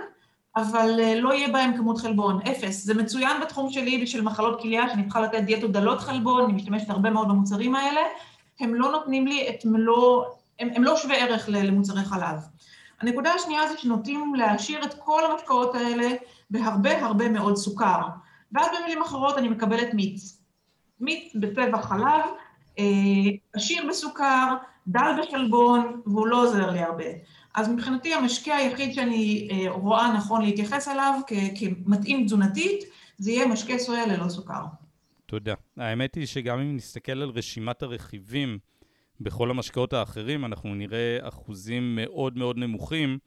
אבל אה, לא יהיה בהם כמות חלבון, אפס. זה מצוין בתחום שלי בשביל מחלות כליה, שאני צריכה לתת דיאטות דלות חלבון, אני משתמשת הרבה מאוד במוצרים האלה, הם לא נותנים לי את מלוא, הם, הם לא שווה ערך למוצרי חלב. הנקודה השנייה זה שנוטים להשאיר את כל המשקאות האלה בהרבה הרבה מאוד סוכר. ואז במילים אחרות אני מקבלת מיץ. מיץ בצבע חלב, אה, עשיר בסוכר, דל בחלבון, והוא לא עוזר לי הרבה. אז מבחינתי המשקה היחיד שאני אה, רואה נכון להתייחס אליו כמתאים תזונתית, זה יהיה משקה סויה ללא סוכר. תודה. האמת היא שגם אם נסתכל על רשימת הרכיבים בכל המשקאות האחרים, אנחנו נראה אחוזים מאוד מאוד נמוכים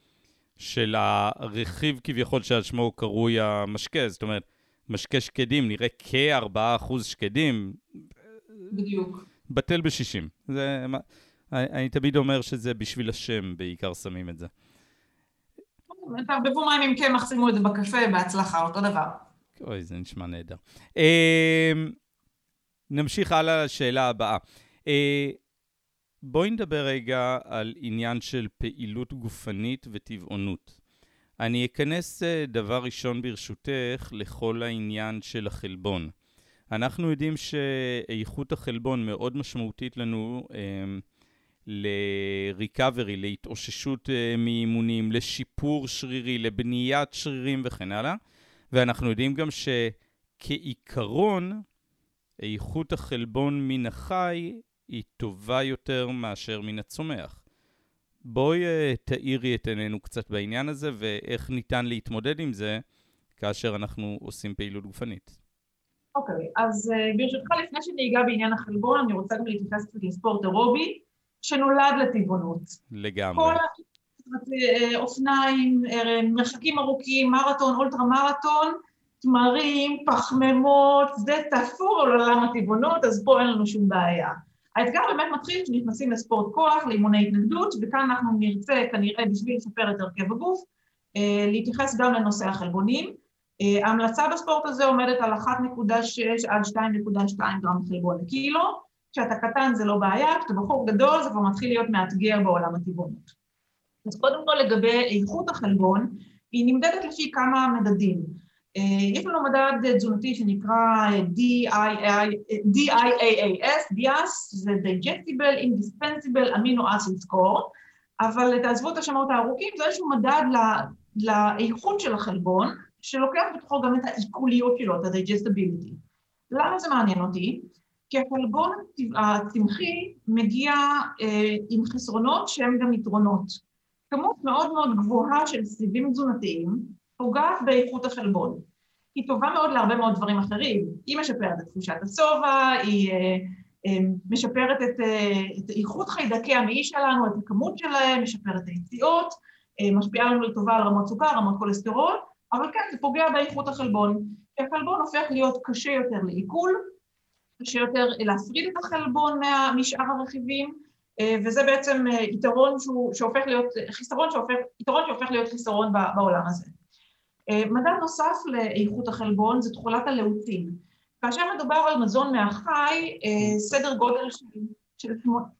של הרכיב כביכול שעל שמו קרוי המשקה. זאת אומרת, משקה שקדים, נראה כ-4% שקדים. בדיוק. בטל ב-60. זה... אני תמיד אומר שזה בשביל השם בעיקר שמים את זה. תערבבו מים עם קמח, שימו את זה בקפה, בהצלחה, אותו דבר. אוי, זה נשמע נהדר. אמ, נמשיך הלאה לשאלה הבאה. אה, בואי נדבר רגע על עניין של פעילות גופנית וטבעונות. אני אכנס אה, דבר ראשון ברשותך לכל העניין של החלבון. אנחנו יודעים שאיכות החלבון מאוד משמעותית לנו אמ, ל-recovery, להתאוששות uh, מאימונים, לשיפור שרירי, לבניית שרירים וכן הלאה. ואנחנו יודעים גם שכעיקרון, איכות החלבון מן החי היא טובה יותר מאשר מן הצומח. בואי uh, תאירי את עינינו קצת בעניין הזה, ואיך ניתן להתמודד עם זה כאשר אנחנו עושים פעילות גופנית. אוקיי, okay, אז uh, ברשותך, לפני שאני אגע בעניין החלבון, אני רוצה גם להתייחס קצת לספורט אירובי. שנולד לטבעונות. לגמרי. כל אה, אופניים, אה, מרחקים ארוכים, מרתון, אולטרה מרתון, תמרים, פחמימות, זה תפור על עולם הטבעונות, אז פה אין לנו שום בעיה. האתגר באמת מתחיל כשנכנסים לספורט כוח, לאימוני התנגדות, וכאן אנחנו נרצה כנראה בשביל לשפר את הרכב הגוף, להתייחס גם לנושא החלבונים. ההמלצה בספורט הזה עומדת על 1.6 עד 2.2 גרם חלבון לקילו, כשאתה קטן זה לא בעיה, כשאתה בחור גדול זה כבר מתחיל להיות מאתגר בעולם הטבעונות. אז קודם כל לגבי איכות החלבון, היא נמדדת לפי כמה מדדים. יש לנו מדד תזונתי שנקרא DIAAS, DIAS, זה Digestible Indispensable Amino Acid Score, אבל תעזבו את השמות הארוכים, זה איזשהו מדד לאיכות של החלבון, שלוקח בתוכו גם את העיכוליות שלו, את ה-digestibility. למה זה מעניין אותי? כי החלבון הצמחי מגיע אה, עם חסרונות שהם גם יתרונות. כמות מאוד מאוד גבוהה של סיבים תזונתיים פוגעת באיכות החלבון. היא טובה מאוד להרבה מאוד דברים אחרים. היא משפרת את תחושת השובע, היא אה, אה, משפרת את, אה, את איכות חיידקי המעי שלנו, את הכמות שלהם, משפרת את היציאות, אה, משפיעה לנו לטובה על רמות סוכר, רמות כולסטרול, אבל כן, זה פוגע באיכות החלבון. כי החלבון הופך להיות קשה יותר לעיכול, קשה יותר להפריד את החלבון משאר הרכיבים, אה, וזה בעצם יתרון שהוא, שהופך להיות, חיסרון שהופך, יתרון שהופך להיות חיסרון בעולם הזה. אה, מדד נוסף לאיכות החלבון זה תכולת הלאוטין. כאשר מדובר על מזון מהחי, סדר גודל של...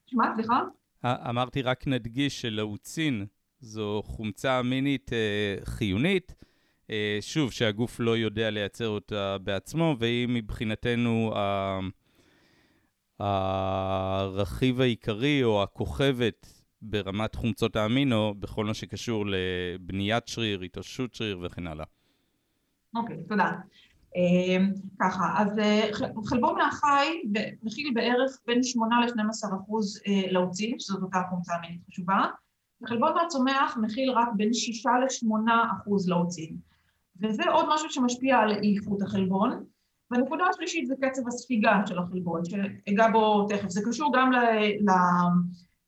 שמה, סליחה? אמרתי רק נדגיש שלאוצין זו חומצה אמינית חיונית. שוב, שהגוף לא יודע לייצר אותה בעצמו, והיא מבחינתנו הרכיב העיקרי או הכוכבת ברמת חומצות האמינו בכל מה שקשור לבניית שריר, התאוששות שריר וכן הלאה. אוקיי, okay, תודה. Uh, ככה, אז uh, חלבון מהחי מכיל בערך בין 8 ל-12 אחוז uh, לאוצין, שזאת אותה חומצה אמינית חשובה, וחלבון מהצומח מכיל רק בין 6 ל-8 אחוז לאוצין. וזה עוד משהו שמשפיע על איכות החלבון. והנקודה השלישית זה קצב הספיגה של החלבון, שאגע בו תכף. זה קשור גם ל... ל...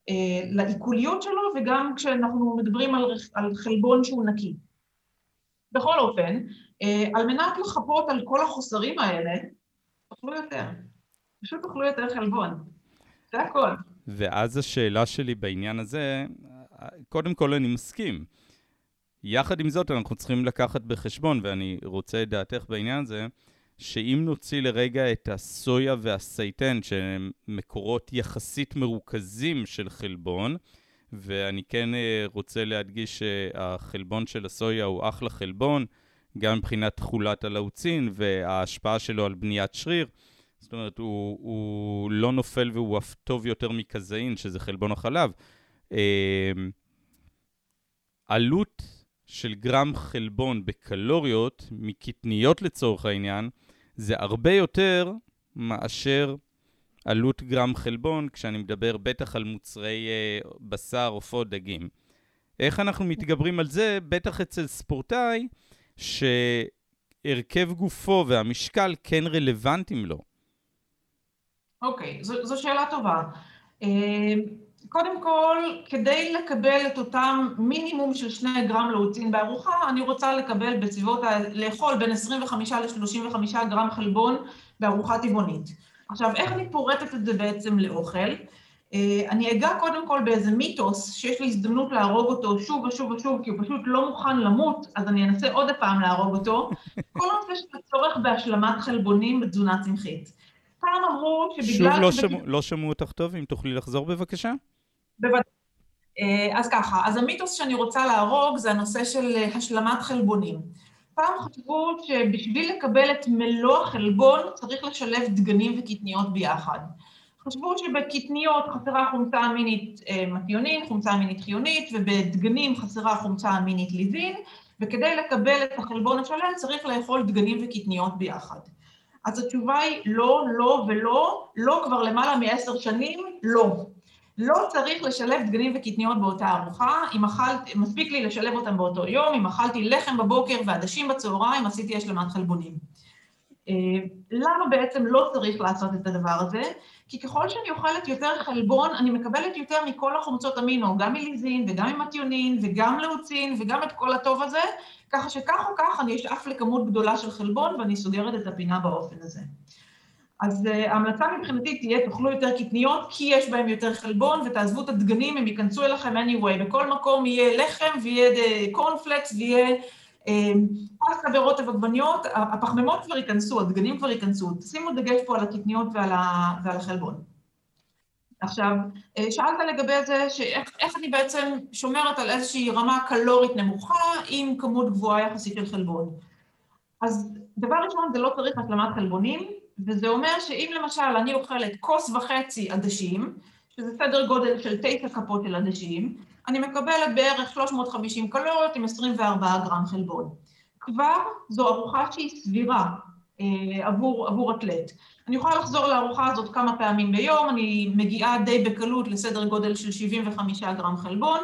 אה, לעיכוליות שלו וגם כשאנחנו מדברים על, על חלבון שהוא נקי. בכל אופן, אה, על מנת לחפות על כל החוסרים האלה, תאכלו יותר. פשוט תאכלו יותר חלבון. זה הכל. ואז השאלה שלי בעניין הזה, קודם כל אני מסכים. יחד עם זאת, אנחנו צריכים לקחת בחשבון, ואני רוצה את דעתך בעניין הזה, שאם נוציא לרגע את הסויה והסייטן, שהם מקורות יחסית מרוכזים של חלבון, ואני כן אה, רוצה להדגיש שהחלבון של הסויה הוא אחלה חלבון, גם מבחינת תכולת הלאוצין וההשפעה שלו על בניית שריר. זאת אומרת, הוא, הוא לא נופל והוא אף טוב יותר מקזאין, שזה חלבון החלב. אה, עלות של גרם חלבון בקלוריות, מקטניות לצורך העניין, זה הרבה יותר מאשר עלות גרם חלבון, כשאני מדבר בטח על מוצרי uh, בשר, עופות, דגים. איך אנחנו מתגברים על זה? בטח אצל ספורטאי, שהרכב גופו והמשקל כן רלוונטיים לו. אוקיי, okay, זו, זו שאלה טובה. Uh, קודם כל, כדי לקבל את אותם מינימום של שני גרם לאוצין בארוחה, אני רוצה לקבל בסביבות, ה... לאכול בין 25 ל-35 גרם חלבון בארוחה טבעונית. עכשיו, איך אני פורטת את זה בעצם לאוכל? אה, אני אגע קודם כל באיזה מיתוס שיש לי הזדמנות להרוג אותו שוב ושוב ושוב, כי הוא פשוט לא מוכן למות, אז אני אנסה עוד פעם להרוג אותו. כל הנושא של הצורך בהשלמת חלבונים בתזונה צמחית. פעם אמרו שבגלל... שוב, לא, שבג... לא שמעו אותך טוב, אם תוכלי לחזור בבקשה. בוודאי. אה, אז ככה, אז המיתוס שאני רוצה להרוג זה הנושא של אה, השלמת חלבונים. פעם חשבו שבשביל לקבל את מלוא החלבון צריך לשלב דגנים וקטניות ביחד. חשבו שבקטניות חסרה חומצה אמינית אה, מתיונין, חומצה אמינית חיונית, ובדגנים חסרה חומצה אמינית ליזין, וכדי לקבל את החלבון השלם צריך לאכול דגנים וקטניות ביחד. אז התשובה היא לא, לא ולא, לא כבר למעלה מעשר שנים, לא. לא צריך לשלב דגנים וקטניות באותה ארוחה, אם אכלתי, מספיק לי לשלב אותם באותו יום, אם אכלתי לחם בבוקר ועדשים בצהריים, עשיתי השלמת חלבונים. אה, למה בעצם לא צריך לעשות את הדבר הזה? כי ככל שאני אוכלת יותר חלבון, אני מקבלת יותר מכל החומצות אמינו, גם מליזין וגם ממטיונין וגם לאוצין וגם את כל הטוב הזה, ככה שכך או כך אני אשאף לכמות גדולה של חלבון ואני סוגרת את הפינה באופן הזה. אז uh, ההמלצה מבחינתי תהיה, תאכלו יותר קטניות, כי יש בהם יותר חלבון, ותעזבו את הדגנים, הם ייכנסו אליכם anyway. בכל מקום יהיה לחם, ויהיה קורנפלקס, ויהיה פסטה ורוטב עגבניות, הפחמימות כבר ייכנסו, הדגנים כבר ייכנסו. שימו דגש פה על הקטניות ועל, ה, ועל החלבון. עכשיו, אה, שאלת לגבי זה, שאיך אני בעצם שומרת על איזושהי רמה קלורית נמוכה עם כמות גבוהה יחסית של חלבון. אז דבר ראשון, זה לא צריך השלמת חלבונים, וזה אומר שאם למשל אני אוכלת כוס וחצי עדשים, שזה סדר גודל של תשע כפות של עדשים, אני מקבלת בערך 350 קלוריות עם 24 גרם חלבון. כבר זו ארוחה שהיא סבירה אה, עבור, עבור אתלט. אני יכולה לחזור לארוחה הזאת כמה פעמים ביום, אני מגיעה די בקלות לסדר גודל של 75 גרם חלבון,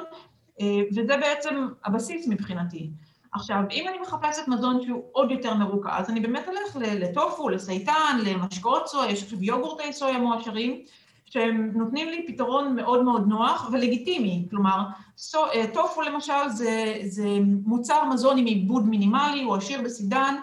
אה, וזה בעצם הבסיס מבחינתי. עכשיו, אם אני מחפשת מזון שהוא עוד יותר מרוכז, אני באמת אלך לטופו, לסייטן, למשקאות סויה, יש עכשיו יוגורטי סויה מועשרים, שהם נותנים לי פתרון מאוד מאוד נוח ולגיטימי. כלומר, סו, אה, טופו למשל זה, זה מוצר מזון עם עיבוד מינימלי, הוא עשיר בסידן,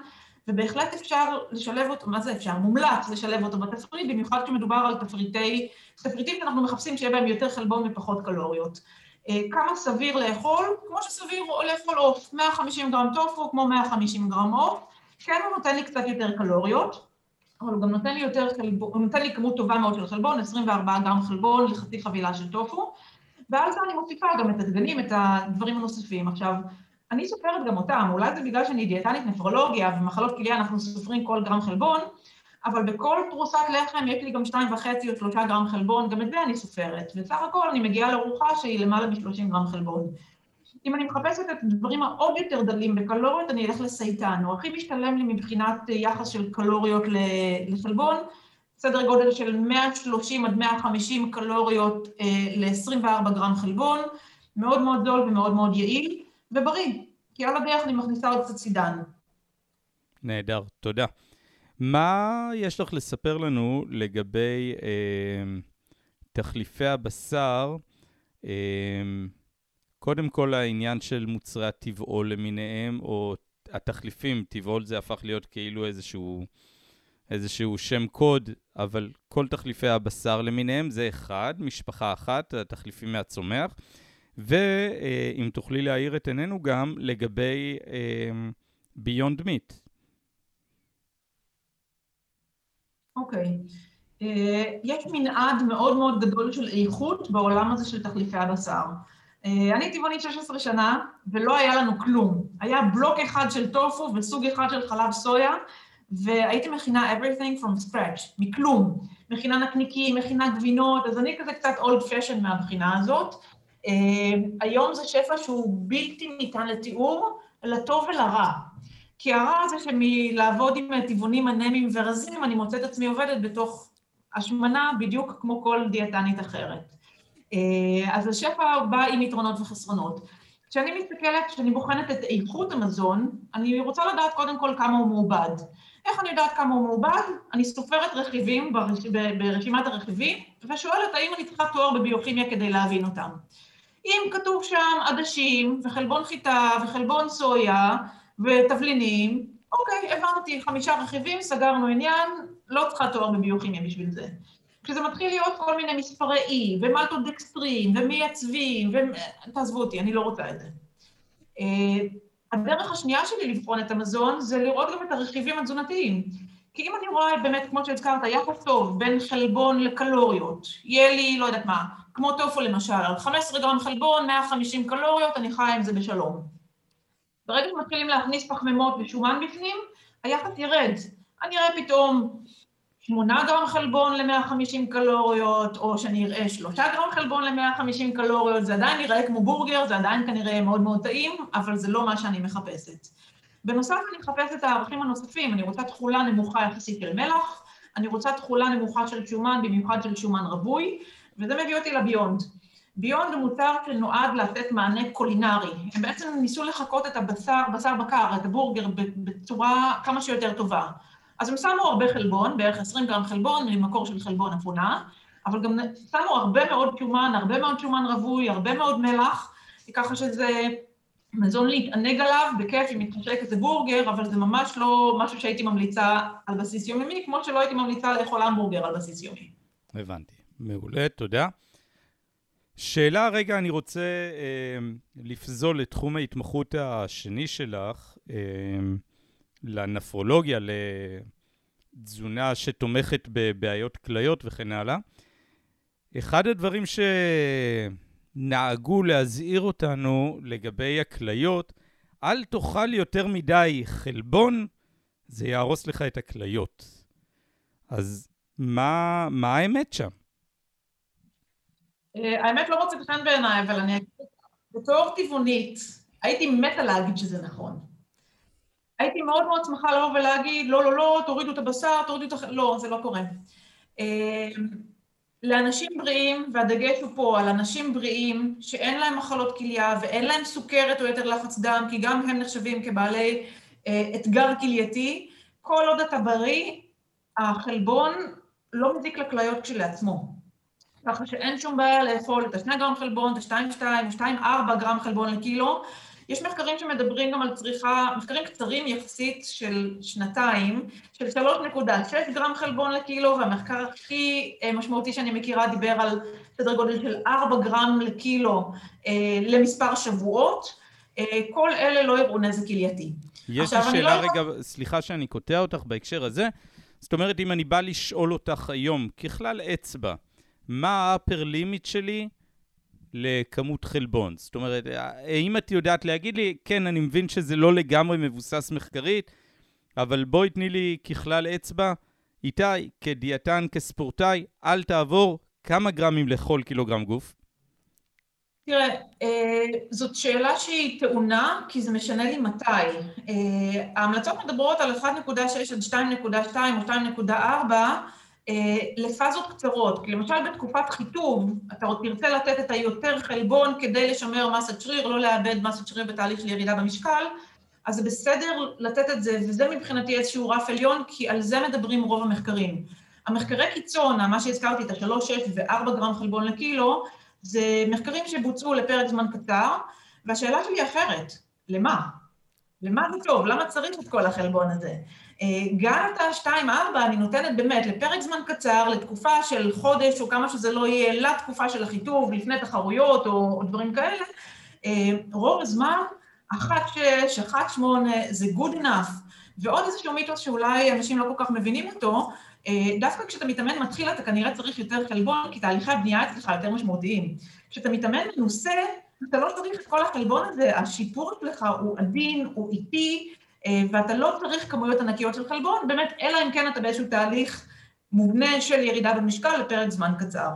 ובהחלט אפשר לשלב אותו, מה זה אפשר? מומלץ לשלב אותו בתפריט, במיוחד כשמדובר על תפריטי, תפריטים שאנחנו מחפשים שיהיה בהם יותר חלבון ופחות קלוריות. אה, כמה סביר לאכול? כמו שסביר לאכול עוף, 150 גרם טופו כמו 150 גרם עוף, כן הוא נותן לי קצת יותר קלוריות, אבל הוא גם נותן לי יותר חלבון, הוא נותן לי כמות טובה מאוד של חלבון, 24 גרם חלבון לחצי חבילה של טופו, ועל זה אני מוסיפה גם את הדגנים, את הדברים הנוספים. עכשיו, אני סופרת גם אותם, אולי זה בגלל שאני דיאטנית נפרולוגיה ומחלות כליה אנחנו סופרים כל גרם חלבון, אבל בכל פרוסת לחם יש לי גם שתיים וחצי או שלושה גרם חלבון, גם את זה אני סופרת, וסך הכל אני מגיעה לארוחה שהיא למעלה מ-30 גרם חלבון. אם אני מחפשת את הדברים העוד יותר דלים בקלוריות, אני אלך לסייטן, הוא הכי משתלם לי מבחינת יחס של קלוריות לחלבון, סדר גודל של 130 עד 150 קלוריות אה, ל-24 גרם חלבון, מאוד מאוד זול ומאוד מאוד יעיל ובריא, כי על הדרך אני מכניסה עוד קצת סידן. נהדר, תודה. מה יש לך לספר לנו לגבי אה, תחליפי הבשר? אה, קודם כל העניין של מוצרי הטבעול למיניהם, או התחליפים, טבעול זה הפך להיות כאילו איזשהו, איזשהו שם קוד, אבל כל תחליפי הבשר למיניהם זה אחד, משפחה אחת, התחליפים מהצומח. ואם תוכלי להאיר את עינינו גם לגבי ביונד uh, מיט. אוקיי. Okay. Uh, יש מנעד מאוד מאוד גדול של איכות בעולם הזה של תחליפי הבשר. אה, אני טבעונית 16 שנה, ולא היה לנו כלום. היה בלוק אחד של טופו וסוג אחד של חלב סויה, והייתי מכינה everything from scratch, מכלום. מכינה נקניקים, מכינה גבינות, אז אני כזה קצת old fashion מהבחינה הזאת. Uh, היום זה שפע שהוא בלתי ניתן לתיאור, לטוב ולרע. כי הרע זה שמלעבוד עם טבעונים אנמיים ורזים, אני מוצאת עצמי עובדת בתוך השמנה בדיוק כמו כל דיאטנית אחרת. אה, אז השפע בא עם יתרונות וחסרונות. כשאני מסתכלת, כשאני בוחנת את איכות המזון, אני רוצה לדעת קודם כל כמה הוא מעובד. איך אני יודעת כמה הוא מעובד? אני סופרת רכיבים ברש... ברשימת הרכיבים, ושואלת האם אני צריכה תואר בביוכימיה כדי להבין אותם. אם כתוב שם עדשים, וחלבון חיטה, וחלבון סויה, ותבלינים, אוקיי, הבנתי, חמישה רכיבים, סגרנו עניין, לא צריכה תואר בביוכימיה בשביל זה. כשזה מתחיל להיות כל מיני מספרי אי, e, ומלטודקסטרים, ומייצבים, ותעזבו אותי, אני לא רוצה את זה. אה, הדרך השנייה שלי לבחון את המזון זה לראות גם את הרכיבים התזונתיים. כי אם אני רואה באמת, כמו שהזכרת, יחס טוב בין חלבון לקלוריות, יהיה לי, לא יודעת מה, כמו טופו למשל, על 15 גרם חלבון, 150 קלוריות, אני חיה עם זה בשלום. ברגע שמתחילים להכניס פחמימות ושומן בפנים, היחס ירד. אני אראה פתאום 8 גרם חלבון ל-150 קלוריות, או שאני אראה 3 גרם חלבון ל-150 קלוריות, זה עדיין נראה כמו בורגר, זה עדיין כנראה מאוד מאוד טעים, אבל זה לא מה שאני מחפשת. בנוסף, אני מחפשת את הערכים הנוספים, אני רוצה תכולה נמוכה יחסית של מלח, אני רוצה תכולה נמוכה של שומן, במיוחד של שומן רווי, וזה מביא אותי לביונד. ביונד מוצר שנועד לתת מענה קולינרי. הם בעצם ניסו לחקות את הבשר, בשר בקר, את הבורגר, בצורה כמה שיותר טובה. אז הם שמו הרבה חלבון, בערך 20 גרם חלבון ממקור של חלבון אפונה, אבל גם שמו הרבה מאוד שומן, הרבה מאוד שומן רווי, הרבה מאוד מלח, ככה שזה מזון להתענג עליו, בכיף אם מתחשק איזה בורגר, אבל זה ממש לא משהו שהייתי ממליצה על בסיס יומי, כמו שלא הייתי ממליצה לאכול המבורגר על בסיס יומי. הבנתי. מעולה, תודה. שאלה, רגע, אני רוצה אה, לפזול לתחום ההתמחות השני שלך, אה, לנפרולוגיה, לתזונה שתומכת בבעיות כליות וכן הלאה. אחד הדברים שנהגו להזהיר אותנו לגבי הכליות, אל תאכל יותר מדי חלבון, זה יהרוס לך את הכליות. אז מה, מה האמת שם? אה, האמת לא מוצאת חן בעיניי, אבל אני אגיד, בתור טבעונית, הייתי מתה להגיד שזה נכון. הייתי מאוד מאוד שמחה לבוא ולהגיד, לא, לא, לא, תורידו את הבשר, תורידו את הח... לא, זה לא קורה. אה, לאנשים בריאים, והדגש הוא פה על אנשים בריאים שאין להם מחלות כליה ואין להם סוכרת או יתר לחץ דם, כי גם הם נחשבים כבעלי אה, אתגר כלייתי, כל עוד אתה בריא, החלבון לא מזיק לכליות כשלעצמו. ככה שאין שום בעיה לאכול את ה-2 גרם חלבון, את ה-2.2 או 2.4 גרם חלבון לקילו. יש מחקרים שמדברים גם על צריכה, מחקרים קצרים יחסית של שנתיים, של 3.6 גרם חלבון לקילו, והמחקר הכי אה, משמעותי שאני מכירה דיבר על סדר גודל של 4 גרם לקילו אה, למספר שבועות. אה, כל אלה לא יראו נזק כלייתי. יש לי שאלה לא... רגע, סליחה שאני קוטע אותך בהקשר הזה. זאת אומרת, אם אני בא לשאול אותך היום, ככלל אצבע, מה ה-upper limit שלי לכמות חלבון. זאת אומרת, האם את יודעת להגיד לי, כן, אני מבין שזה לא לגמרי מבוסס מחקרית, אבל בואי תני לי ככלל אצבע. איתי, כדיאטן, כספורטאי, אל תעבור כמה גרמים לכל קילוגרם גוף? תראה, אה, זאת שאלה שהיא טעונה, כי זה משנה לי מתי. אה, ההמלצות מדברות על 1.6 עד 2.2 או 2.4, אה, לפאזות קצרות, למשל בתקופת חיטוב, אתה עוד תרצה לתת את היותר חלבון כדי לשמר מסת שריר, לא לאבד מסת שריר בתהליך של ירידה במשקל, אז זה בסדר לתת את זה, וזה מבחינתי איזשהו רף עליון, כי על זה מדברים רוב המחקרים. המחקרי קיצון, מה שהזכרתי, את ה-3, 6 ו-4 גרם חלבון לקילו, זה מחקרים שבוצעו לפרק זמן קצר, והשאלה שלי אחרת, למה? למה זה טוב? למה צריך את כל החלבון הזה? גם את ה-2-4 אני נותנת באמת לפרק זמן קצר, לתקופה של חודש או כמה שזה לא יהיה, לתקופה של החיטוב, לפני תחרויות או, דברים כאלה. אה, רוב הזמן, 1-6, 1-8 זה good enough. ועוד איזשהו מיתוס שאולי אנשים לא כל כך מבינים אותו, אה, דווקא כשאתה מתאמן מתחיל אתה כנראה צריך יותר חלבון, כי תהליכי הבנייה אצלך יותר משמעותיים. כשאתה מתאמן מנוסה, אתה לא צריך את כל החלבון הזה, השיפור אצלך הוא עדין, הוא איטי, ואתה לא צריך כמויות ענקיות של חלבון, באמת, אלא אם כן אתה באיזשהו תהליך מובנה של ירידה במשקל לפרק זמן קצר.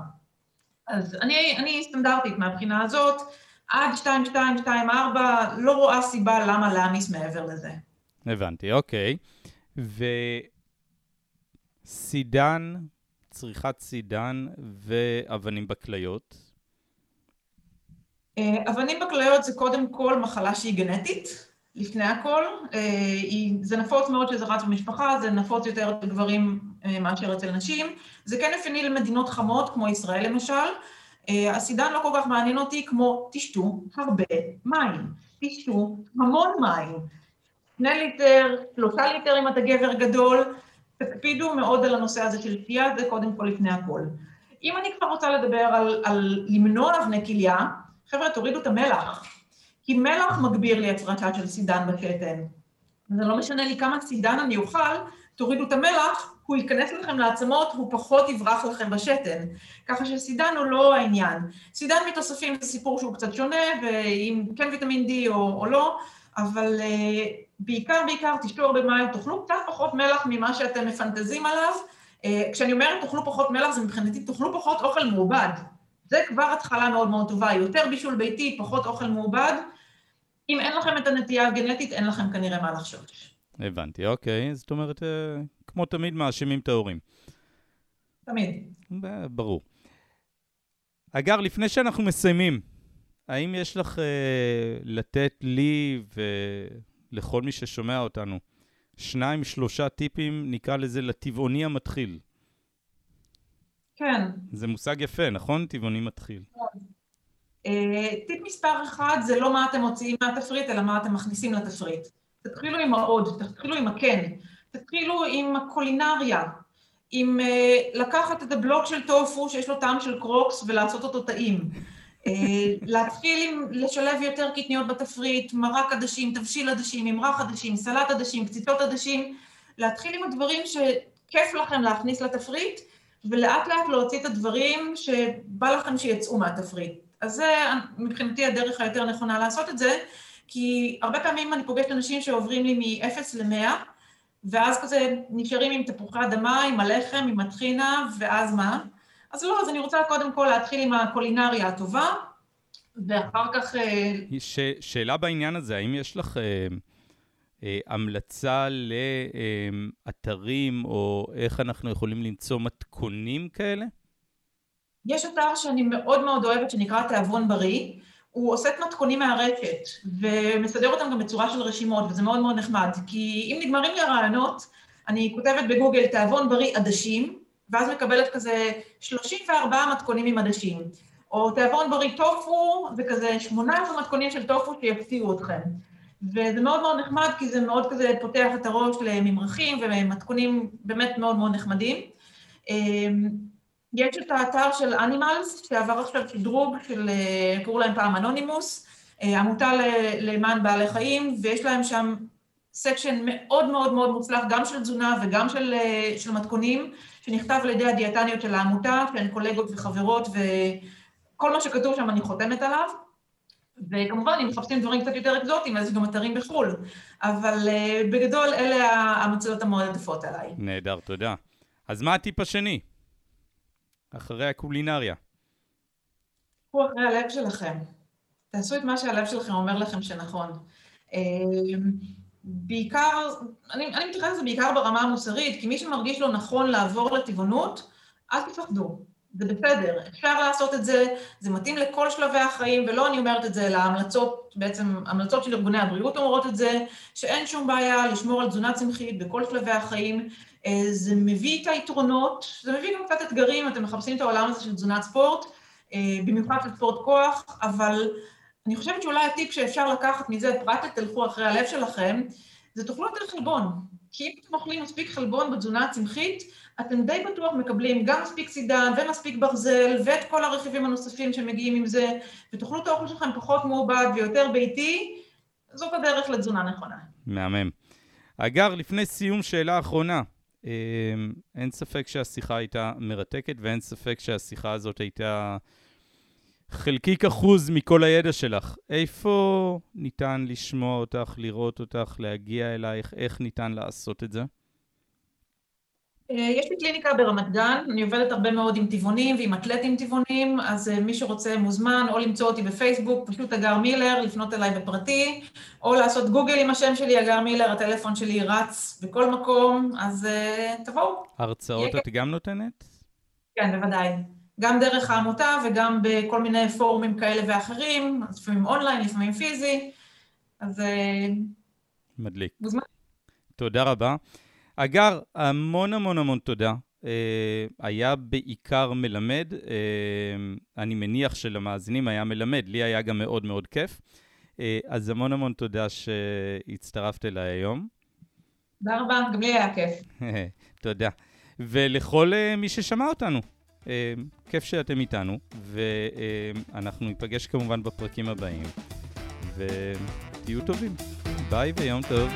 אז אני, אני סטנדרטית מהבחינה הזאת, עד 2, 2, 2, 4, לא רואה סיבה למה להעמיס מעבר לזה. הבנתי, אוקיי. וסידן, צריכת סידן ואבנים בכליות? אה, אבנים בכליות זה קודם כל מחלה שהיא גנטית. לפני הכל. אה, זה נפוץ מאוד שזה רץ במשפחה, זה נפוץ יותר אצל גברים אה, מאשר אצל נשים. זה כן אופייני למדינות חמות, כמו ישראל למשל. אה, הסידן לא כל כך מעניין אותי כמו תשתו הרבה מים. תשתו המון מים. שני ליטר, שלושה ליטר אם אתה גבר גדול. תקפידו מאוד על הנושא הזה של שתייה, זה קודם כל לפני הכל. אם אני כבר רוצה לדבר על, על למנוע אבני כליה, חבר'ה, תורידו את המלח. כי מלח מגביר לי הפרטה של סידן בשתן. זה לא משנה לי כמה סידן אני אוכל, תורידו את המלח, הוא ייכנס לכם לעצמות, הוא פחות יברח לכם בשתן. ככה שסידן הוא לא העניין. סידן מתוספים זה סיפור שהוא קצת שונה, ואם כן ויטמין D או, או לא, אבל uh, בעיקר, בעיקר תשתו הרבה מים, תאכלו קצת פחות מלח ממה שאתם מפנטזים עליו. Uh, כשאני אומרת תאכלו פחות מלח, זה מבחינתי תאכלו פחות אוכל מעובד. זה כבר התחלה מאוד מאוד טובה, יותר בישול ביתי, פחות אוכל מעובד. אם אין לכם את הנטייה הגנטית, אין לכם כנראה מה לחשוש. הבנתי, אוקיי. זאת אומרת, אה, כמו תמיד מאשימים את ההורים. תמיד. ברור. אגר, לפני שאנחנו מסיימים, האם יש לך אה, לתת לי ולכל מי ששומע אותנו שניים, שלושה טיפים, נקרא לזה, לטבעוני המתחיל? כן. זה מושג יפה, נכון? טבעוני מתחיל. נכון. טיפ מספר אחד זה לא מה אתם מוציאים מהתפריט, אלא מה אתם מכניסים לתפריט. תתחילו עם העוד, תתחילו עם הכן, תתחילו עם הקולינריה, עם לקחת את הבלוק של טופו שיש לו טעם של קרוקס ולעשות אותו טעים. להתחיל עם לשלב יותר קטניות בתפריט, מרק עדשים, תבשיל עדשים, ממרח עדשים, סלט עדשים, קציצות עדשים, להתחיל עם הדברים שכיף לכם להכניס לתפריט, ולאט לאט להוציא את הדברים שבא לכם שיצאו מהתפריט. אז זה מבחינתי הדרך היותר נכונה לעשות את זה, כי הרבה פעמים אני פוגשת אנשים שעוברים לי מ-0 ל-100, ואז כזה נשארים עם תפוחי אדמה, עם הלחם, עם הטחינה, ואז מה? אז לא, אז אני רוצה קודם כל להתחיל עם הקולינריה הטובה, ואחר כך... אה, ש, שאלה בעניין הזה, האם יש לך אה, אה, המלצה לאתרים, או איך אנחנו יכולים למצוא מתכונים כאלה? יש אתר שאני מאוד מאוד אוהבת, שנקרא תיאבון בריא. הוא אוסף מתכונים מהרשת, ומסדר אותם גם בצורה של רשימות, וזה מאוד מאוד נחמד. כי אם נגמרים לי הרעיונות, אני כותבת בגוגל תיאבון בריא עדשים, ואז מקבלת כזה 34 מתכונים עם עדשים. או תיאבון בריא טופו, וכזה 18 מתכונים של טופו שיפתיעו אתכם. וזה מאוד מאוד נחמד, כי זה מאוד כזה פותח את הראש לממרחים ומתכונים באמת מאוד מאוד נחמדים. יש את האתר של אנימלס, שעבר עכשיו שדרוג של, אה, קראו להם פעם אנונימוס, אה, עמותה למען בעלי חיים, ויש להם שם section מאוד מאוד מאוד מוצלח, גם של תזונה וגם של, אה, של מתכונים, שנכתב על ידי הדיאטניות של העמותה, שהן קולגות וחברות, וכל מה שכתוב שם אני חותמת עליו. וכמובן, אם מחפשים דברים קצת יותר אקזוטיים, אז יש גם אתרים בחו"ל. אבל בגדול, אלה המצויות המועדפות עליי. נהדר, תודה. אז מה הטיפ השני? אחרי הקולינריה. קחו אחרי הלב שלכם. תעשו את מה שהלב שלכם אומר לכם שנכון. אה, בעיקר, אני, אני מתייחסת לזה בעיקר ברמה המוסרית, כי מי שמרגיש לו נכון לעבור לטבעונות, אל תפחדו, זה בסדר, אפשר לעשות את זה, זה מתאים לכל שלבי החיים, ולא אני אומרת את זה, אלא ההמלצות, בעצם המלצות של ארגוני הבריאות אומרות את זה, שאין שום בעיה לשמור על תזונה צמחית בכל שלבי החיים, זה מביא את היתרונות, זה מביא גם קצת אתגרים, אתם מחפשים את העולם הזה של תזונת ספורט, אה, במיוחד של ספורט כוח, אבל אני חושבת שאולי הטיפ שאפשר לקחת מזה, פרט תלכו אחרי הלב שלכם, זה תאכלו יותר חלבון. כי אם אתם אוכלים מספיק חלבון בתזונה הצמחית, אתם די בטוח מקבלים גם מספיק סידן ומספיק ברזל ואת כל הרכיבים הנוספים שמגיעים עם זה, ותאכלו את האוכל שלכם פחות מעובד ויותר ביתי, זאת הדרך לתזונה נכונה. מהמם. אגר, לפני סיום, שאלה אחרונה. אמ, אין ספק שהשיחה הייתה מרתקת, ואין ספק שהשיחה הזאת הייתה חלקיק אחוז מכל הידע שלך. איפה ניתן לשמוע אותך, לראות אותך, להגיע אלייך? איך ניתן לעשות את זה? אה, יש לי קליניקה ברמת גן, אני עובדת הרבה מאוד עם טבעונים ועם אתלטים טבעונים, אז אה, מי שרוצה מוזמן או למצוא אותי בפייסבוק, פשוט אגר מילר, לפנות אליי בפרטי, או לעשות גוגל עם השם שלי, אגר מילר, הטלפון שלי רץ בכל מקום, אז uh, תבואו. הרצאות את גם נותנת? כן, בוודאי. גם דרך העמותה וגם בכל מיני פורומים כאלה ואחרים, לפעמים אונליין, לפעמים פיזי, אז... מדליק. מוזמן. תודה רבה. אגר, המון המון המון תודה. Uh, היה בעיקר מלמד, uh, אני מניח שלמאזינים היה מלמד, לי היה גם מאוד מאוד כיף. Uh, אז המון המון תודה שהצטרפת אליי היום. תודה רבה, גם לי היה כיף. תודה. ולכל uh, מי ששמע אותנו, uh, כיף שאתם איתנו, ואנחנו uh, ניפגש כמובן בפרקים הבאים, ותהיו טובים. ביי ויום טוב.